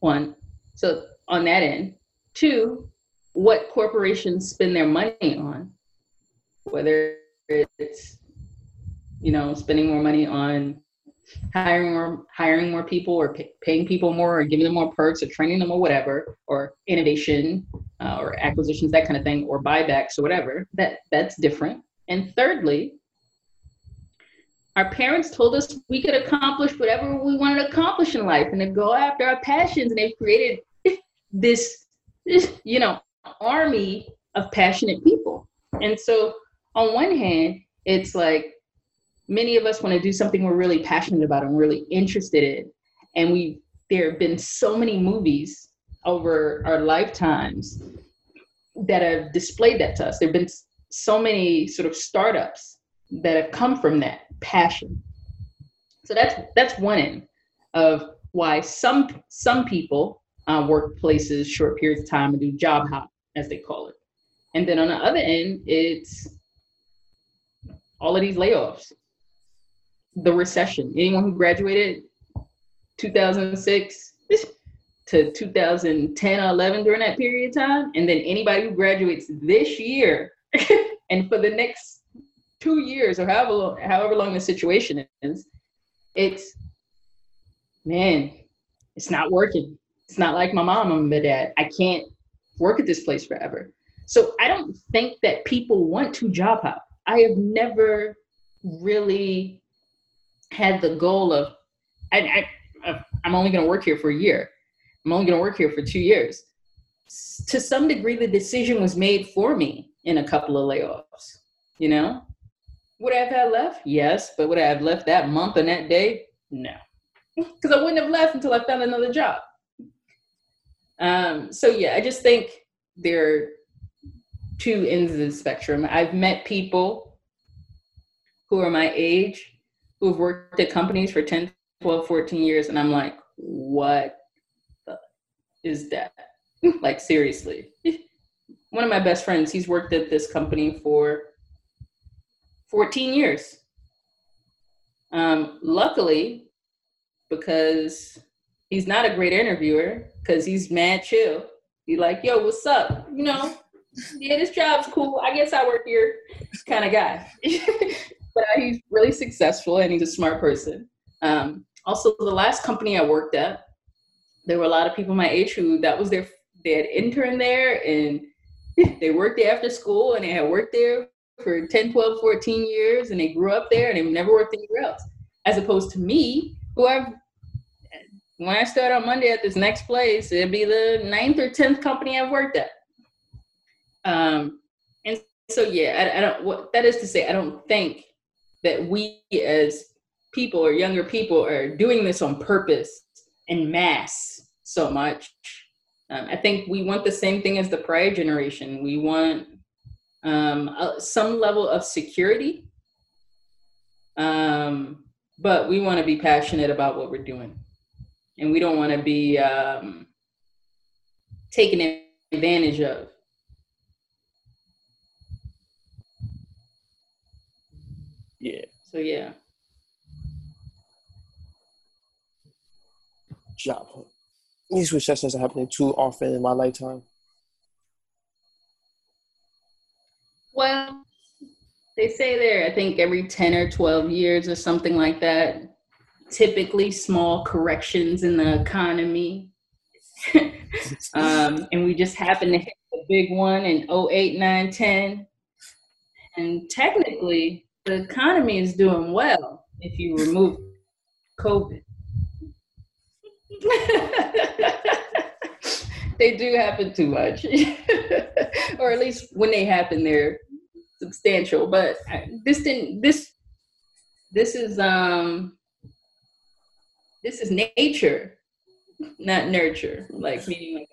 One, so on that end. Two, what corporations spend their money on, whether it's you know spending more money on hiring more hiring more people or pay, paying people more or giving them more perks or training them or whatever or innovation uh, or acquisitions that kind of thing or buybacks or whatever that that's different. And thirdly our parents told us we could accomplish whatever we wanted to accomplish in life and to go after our passions and they've created this, this you know army of passionate people. And so on one hand it's like many of us want to do something we're really passionate about and really interested in. And we there have been so many movies over our lifetimes that have displayed that to us. There have been so many sort of startups that have come from that passion. So that's that's one end of why some some people uh, work places short periods of time and do job hop as they call it, and then on the other end it's all of these layoffs, the recession. Anyone who graduated 2006 to 2010 or 11 during that period of time, and then anybody who graduates this year and for the next two years or however long, however long the situation is, it's man, it's not working. It's not like my mom and my dad. I can't work at this place forever. So I don't think that people want to job hop. I have never really had the goal of I, I I'm only going to work here for a year. I'm only going to work here for two years. To some degree, the decision was made for me in a couple of layoffs. You know, would I have had left? Yes, but would I have left that month and that day? No, because I wouldn't have left until I found another job. Um, so yeah, I just think there are two ends of the spectrum. I've met people who are my age who've worked at companies for 10, 12, 14 years, and I'm like, what is that? like seriously. One of my best friends, he's worked at this company for 14 years. Um, luckily, because he's not a great interviewer because he's mad chill. He's like, yo, what's up? You know, yeah, this job's cool. I guess I work here kind of guy. But he's really successful and he's a smart person. Um, also, the last company I worked at, there were a lot of people my age who that was their they had interned there and they worked there after school and they had worked there for 10, 12, 14 years and they grew up there and they've never worked anywhere else. As opposed to me, who I've when I start on Monday at this next place, it'll be the ninth or tenth company I've worked at. Um, and so yeah, I, I don't. What that is to say, I don't think that we as people or younger people are doing this on purpose in mass so much. Um, I think we want the same thing as the prior generation. We want um, uh, some level of security, um, but we want to be passionate about what we're doing, and we don't want to be um, taken advantage of. Yeah. So yeah. Job hunt. These recessions are happening too often in my lifetime. Well, they say there, I think every 10 or 12 years or something like that, typically small corrections in the economy. um, and we just happen to hit the big one in 08, 9, 10. And technically, the economy is doing well if you remove COVID. they do happen too much, or at least when they happen, they're substantial. But this didn't. This this is um this is nature, not nurture. Like meaning, like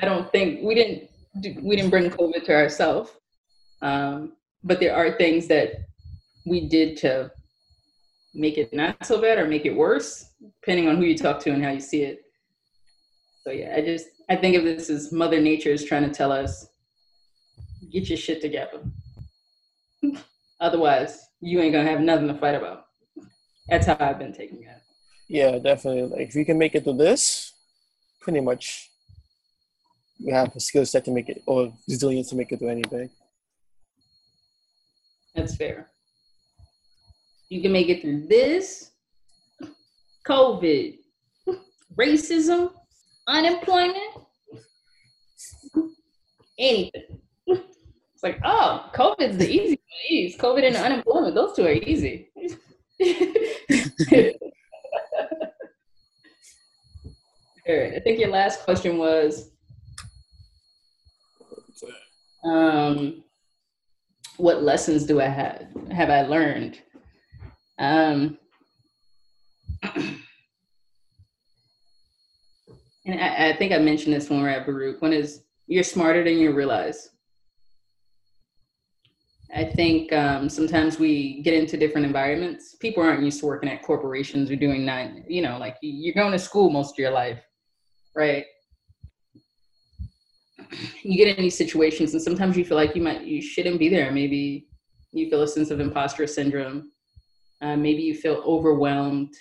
I don't think we didn't we didn't bring COVID to ourselves. Um, but there are things that we did to make it not so bad or make it worse, depending on who you talk to and how you see it. So yeah, I just I think of this as Mother Nature is trying to tell us, get your shit together. Otherwise, you ain't gonna have nothing to fight about. That's how I've been taking it. Yeah, definitely. Like if you can make it through this, pretty much you have a skill set to make it or resilience to make it through anything. That's fair. You can make it through this, COVID, racism, unemployment, anything. It's like, oh, COVID's the easy ease. COVID and unemployment, those two are easy. All right, I think your last question was um, what lessons do I have have I learned? Um, and I, I, think I mentioned this when we are at Baruch. One is you're smarter than you realize. I think um, sometimes we get into different environments. People aren't used to working at corporations or doing nine, you know, like you're going to school most of your life, right? You get in these situations, and sometimes you feel like you might, you shouldn't be there. Maybe you feel a sense of imposter syndrome. Uh, maybe you feel overwhelmed.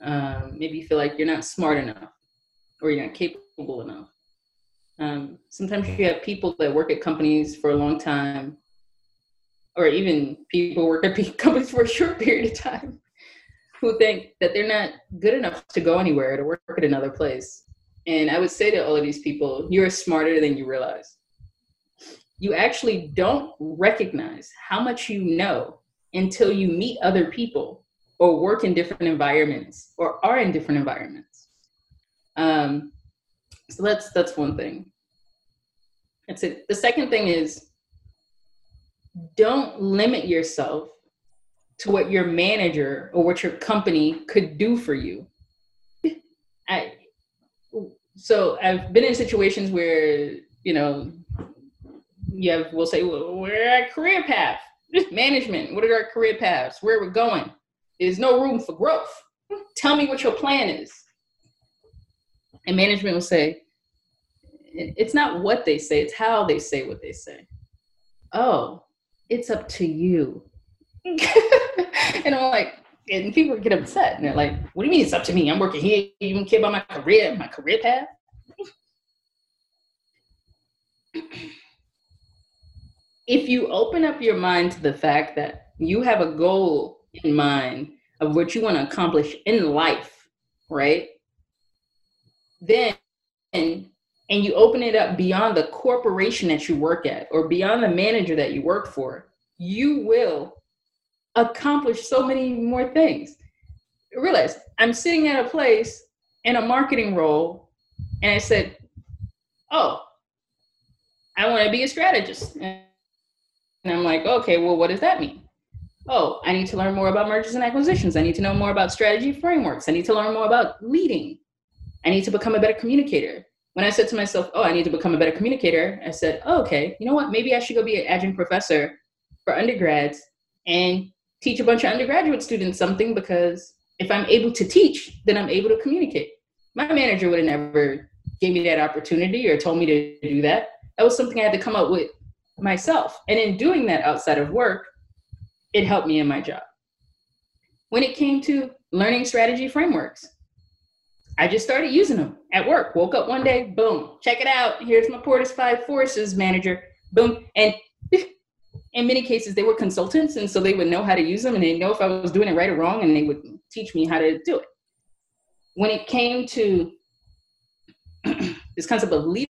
Um, maybe you feel like you're not smart enough or you're not capable enough. Um, sometimes you have people that work at companies for a long time or even people work at companies for a short period of time who think that they're not good enough to go anywhere to work at another place. And I would say to all of these people, you're smarter than you realize. You actually don't recognize how much you know until you meet other people or work in different environments or are in different environments. Um, so that's that's one thing. That's it. The second thing is don't limit yourself to what your manager or what your company could do for you. I so I've been in situations where you know you have we'll say well, we're at career path management. What are our career paths? Where we're going? There's no room for growth. Tell me what your plan is. And management will say, it's not what they say, it's how they say what they say. Oh, it's up to you. and I'm like, and people get upset and they're like, what do you mean it's up to me? I'm working here. You don't care about my career, my career path? If you open up your mind to the fact that you have a goal in mind of what you want to accomplish in life, right? Then and you open it up beyond the corporation that you work at or beyond the manager that you work for, you will accomplish so many more things. Realize I'm sitting at a place in a marketing role, and I said, "Oh, I want to be a strategist." And I'm like, "Okay, well, what does that mean?" Oh, I need to learn more about mergers and acquisitions. I need to know more about strategy frameworks. I need to learn more about leading. I need to become a better communicator. When I said to myself, "Oh, I need to become a better communicator," I said, oh, "Okay, you know what? Maybe I should go be an adjunct professor for undergrads and teach a bunch of undergraduate students something because if I'm able to teach, then I'm able to communicate. My manager would have never gave me that opportunity or told me to do that. That was something I had to come up with myself. And in doing that outside of work, it helped me in my job. When it came to learning strategy frameworks, I just started using them at work. Woke up one day, boom, check it out. Here's my Porter's Five Forces manager, boom. And in many cases they were consultants and so they would know how to use them and they know if i was doing it right or wrong and they would teach me how to do it when it came to this concept of leadership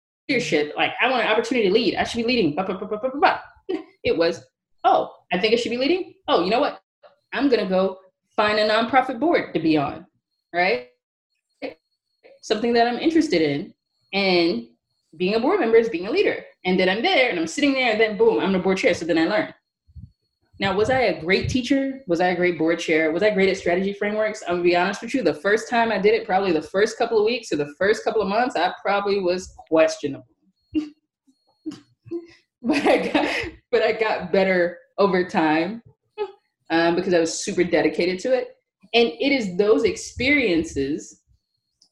like i want an opportunity to lead i should be leading it was oh i think i should be leading oh you know what i'm going to go find a nonprofit board to be on right something that i'm interested in and being a board member is being a leader. And then I'm there and I'm sitting there and then boom, I'm the board chair. So then I learn. Now, was I a great teacher? Was I a great board chair? Was I great at strategy frameworks? I'm gonna be honest with you. The first time I did it, probably the first couple of weeks or the first couple of months, I probably was questionable. but I got but I got better over time um, because I was super dedicated to it. And it is those experiences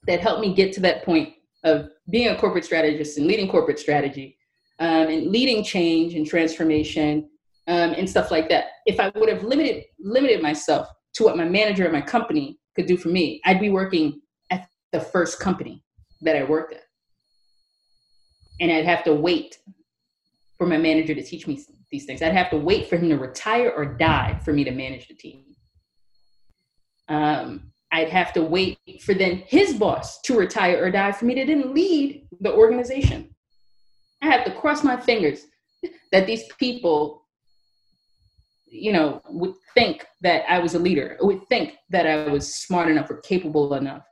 that helped me get to that point of being a corporate strategist and leading corporate strategy um, and leading change and transformation um, and stuff like that. If I would have limited limited myself to what my manager at my company could do for me, I'd be working at the first company that I worked at, and I'd have to wait for my manager to teach me these things. I'd have to wait for him to retire or die for me to manage the team. Um, I'd have to wait for then his boss to retire or die for me to then lead the organization. I have to cross my fingers that these people, you know, would think that I was a leader, would think that I was smart enough or capable enough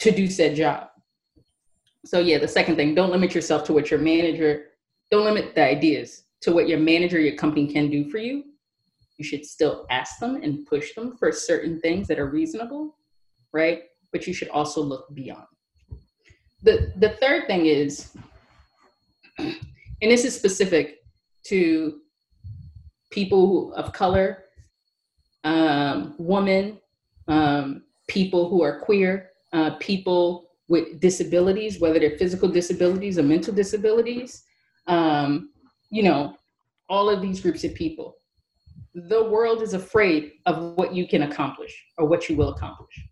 to do said job. So yeah, the second thing, don't limit yourself to what your manager, don't limit the ideas to what your manager, your company can do for you. You should still ask them and push them for certain things that are reasonable right? But you should also look beyond. The, the third thing is, and this is specific to people of color, um, women, um, people who are queer, uh, people with disabilities, whether they're physical disabilities or mental disabilities, um, you know, all of these groups of people. The world is afraid of what you can accomplish or what you will accomplish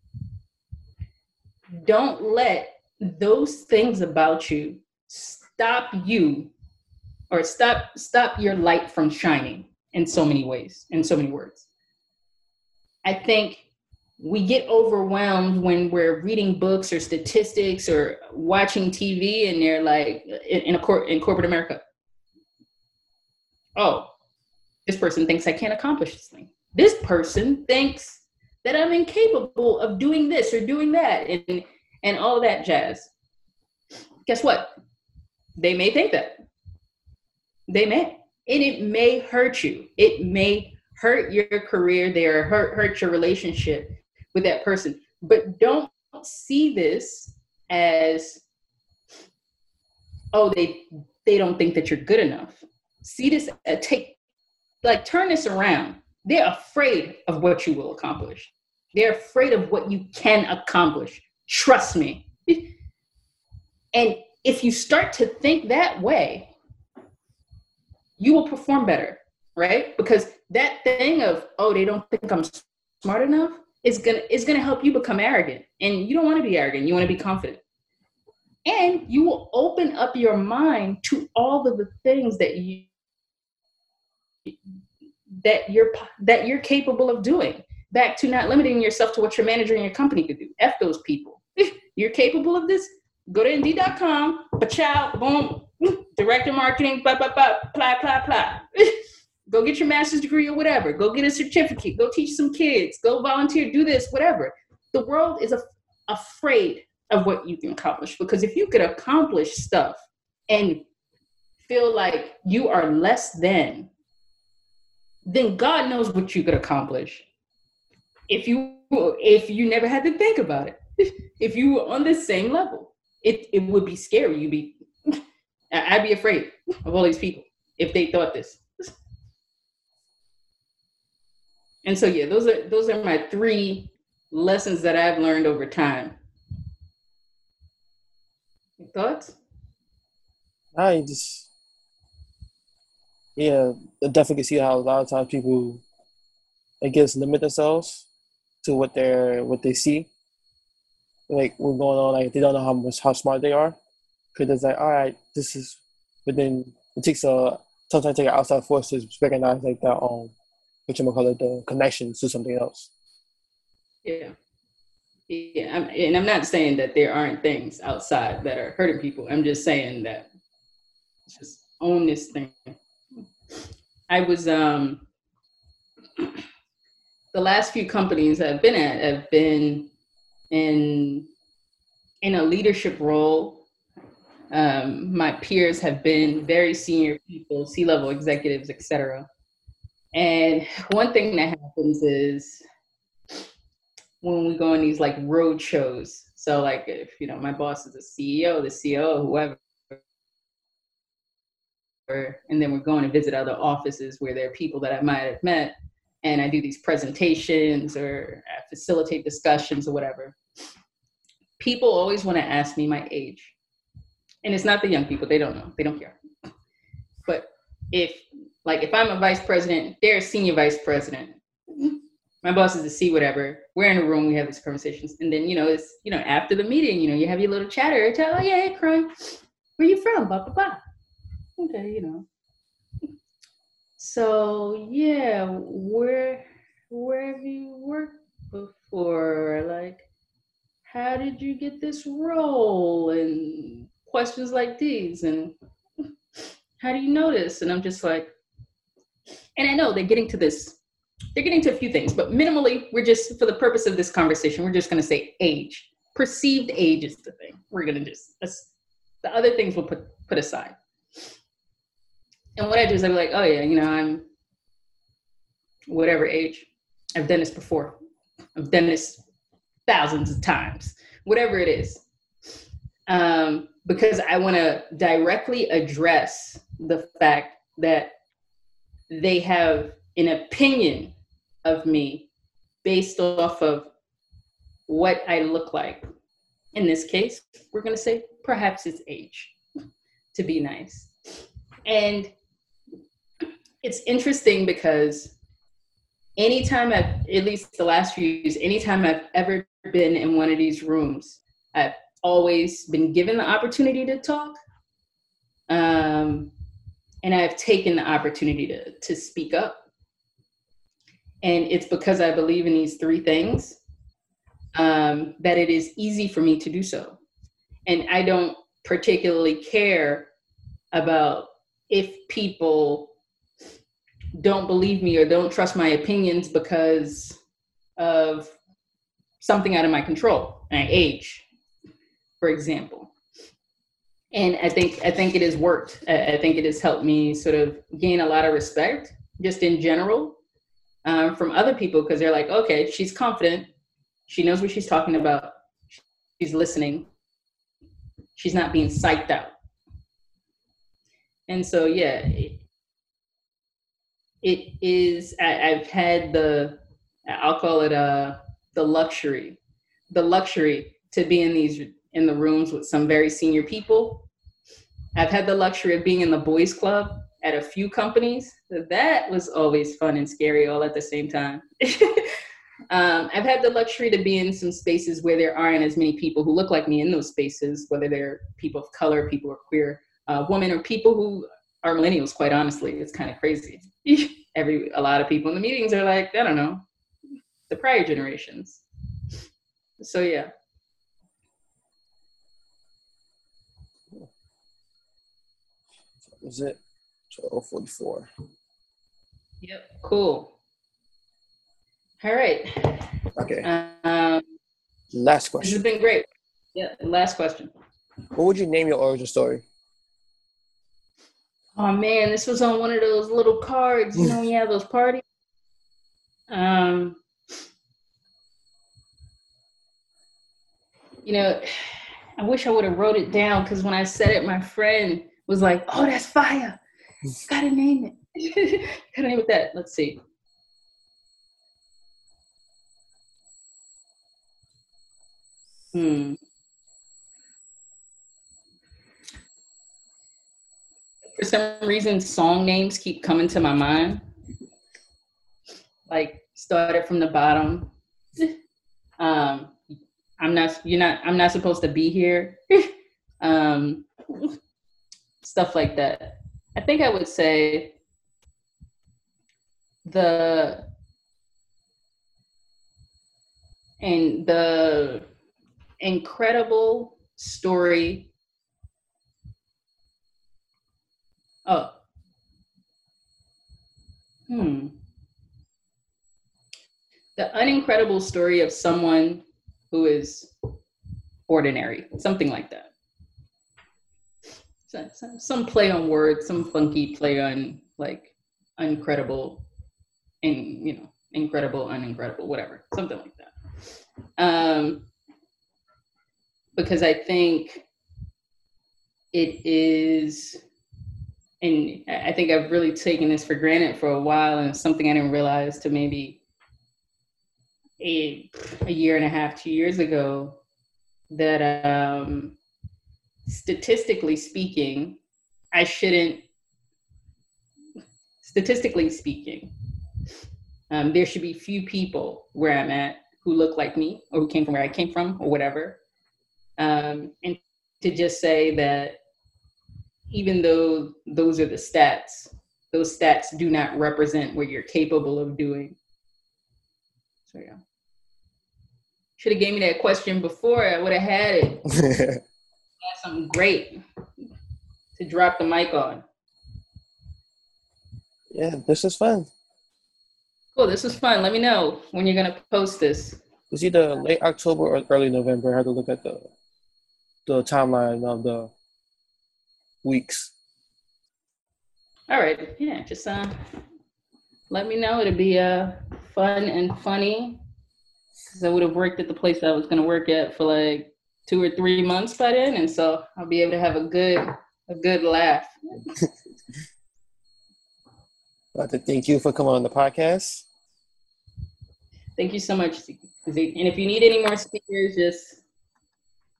don't let those things about you stop you or stop stop your light from shining in so many ways in so many words i think we get overwhelmed when we're reading books or statistics or watching tv and they're like in, a court in corporate america oh this person thinks i can't accomplish this thing this person thinks that I'm incapable of doing this or doing that and and all that jazz. Guess what? They may think that. They may. And it may hurt you. It may hurt your career there, hurt hurt your relationship with that person. But don't see this as oh they they don't think that you're good enough. See this uh, take like turn this around. They're afraid of what you will accomplish. They're afraid of what you can accomplish. Trust me. and if you start to think that way, you will perform better, right? Because that thing of, oh, they don't think I'm smart enough, is gonna is gonna help you become arrogant. And you don't want to be arrogant. You want to be confident. And you will open up your mind to all of the things that you that you're that you're capable of doing. Back to not limiting yourself to what your manager in your company could do. F those people. you're capable of this. Go to Indeed.com. Pachow, boom, director marketing, blah blah blah, blah blah blah. Go get your master's degree or whatever. Go get a certificate. Go teach some kids. Go volunteer. Do this, whatever. The world is a, afraid of what you can accomplish because if you could accomplish stuff and feel like you are less than, then God knows what you could accomplish. If you if you never had to think about it, if you were on the same level, it it would be scary. You'd be, I'd be afraid of all these people if they thought this. And so yeah, those are those are my three lessons that I've learned over time. Thoughts? I just yeah, I definitely see how a lot of times people I guess limit themselves to what they're what they see. Like what's going on, like they don't know how much how smart they are. Cause it's like, all right, this is but then it takes a sometimes take outside force to recognize like that um which I'm gonna call it the connections to something else. Yeah. Yeah, I'm, and I'm not saying that there aren't things outside that are hurting people. I'm just saying that just own this thing. I was um the last few companies I've been at have been in in a leadership role. Um, my peers have been very senior people, C-level executives, etc. And one thing that happens is when we go on these like road shows. So like if you know my boss is a CEO, the CEO, whoever, and then we're going to visit other offices where there are people that I might have met, and I do these presentations or I facilitate discussions or whatever. People always want to ask me my age, and it's not the young people; they don't know, they don't care. But if like if I'm a vice president, they're a senior vice president. My boss is a C, whatever. We're in a room, we have these conversations. And then, you know, it's, you know, after the meeting, you know, you have your little chatter, oh yeah, hey, crime. Where you from? Blah, blah, blah. Okay, you know. So yeah, where where have you worked before? Like, how did you get this role? And questions like these. And how do you notice? And I'm just like, and I know they're getting to this, they're getting to a few things, but minimally, we're just, for the purpose of this conversation, we're just going to say age. Perceived age is the thing. We're going to just, the other things we'll put, put aside. And what I do is I'm like, oh yeah, you know, I'm whatever age. I've done this before. I've done this thousands of times, whatever it is. Um, because I want to directly address the fact that they have an opinion of me based off of what I look like. In this case, we're going to say perhaps it's age, to be nice. And it's interesting because anytime I've, at least the last few years, anytime I've ever been in one of these rooms, I've always been given the opportunity to talk. Um, and I've taken the opportunity to, to speak up. And it's because I believe in these three things um, that it is easy for me to do so. And I don't particularly care about if people don't believe me or don't trust my opinions because of something out of my control, my age, for example and I think I think it has worked. I think it has helped me sort of gain a lot of respect, just in general, um, from other people because they're like, okay, she's confident, she knows what she's talking about, she's listening, she's not being psyched out, and so yeah, it, is. I, I've had the I'll call it uh the luxury, the luxury to be in these in the rooms with some very senior people. I've had the luxury of being in the boys club at a few companies. That was always fun and scary all at the same time. Um, I've had the luxury to be in some spaces where there aren't as many people who look like me in those spaces, whether they're people of color, people who are queer, uh, women, or people who are millennials. Quite honestly, it's kind of crazy. Every a lot of people in the meetings are like, I don't know, the prior generations. So yeah. Was it twelve forty four? Yep. Cool. All right. Okay. Um, Last question. this has been great. Yeah. Last question. What would you name your origin story? Oh man, this was on one of those little cards. You know, when you have those parties. Um, you know, I wish I would have wrote it down because when I said it, my friend was like, "Oh, that's fire! Gotta name it. Gotta name it that." Let's see. Hmm. For some reason, song names keep coming to my mind. Like started from the bottom. Um, I'm not. You're not. I'm not supposed to be here. um, stuff like that. I think I would say the and the incredible story. Oh. Hmm. The unincredible story of someone who is ordinary, something like that. So- Some, some play on words, some funky play on like uncredible and you know, incredible, unincredible, whatever, something like that. Um, because I think it is, and I think I've really taken this for granted for a while, and something I didn't realize to maybe a, a year and a half, two years ago, that um, statistically speaking, I shouldn't, statistically speaking, um, there should be few people where I'm at who look like me or who came from where I came from or whatever. Um, and to just say that even though those are the stats, those stats do not represent what you're capable of doing. So yeah. Should have gave me that question before. I would have had it. Something great to drop the mic on. yeah, this is fun. Cool. This was fun. Let me know when you're gonna post this. It's either late October or early November. I had to look at the the timeline of the weeks. All right. Yeah. Just uh, let me know. It'll be uh fun and funny. Cause I would have worked at the place I was gonna work at for like two or three months by then, and so I'll be able to have a good a good laugh. I'd like to thank you for coming on the podcast. Thank you so much. Zeke. And if you need any more speakers, just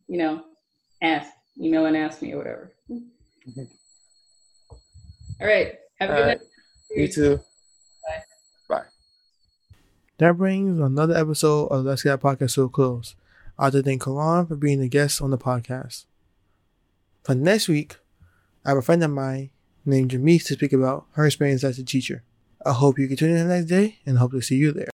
you know, ask, email and ask me or whatever. Mm-hmm. All right. Have a All good right. night. You too. Bye. Bye. That brings another episode of Let's Get That Podcast to a close. To thank Karan for being a guest on the podcast. For next week, I have a friend of mine named Jamise to speak about her experience as a teacher. I hope you can tune in the next day and hope to see you there.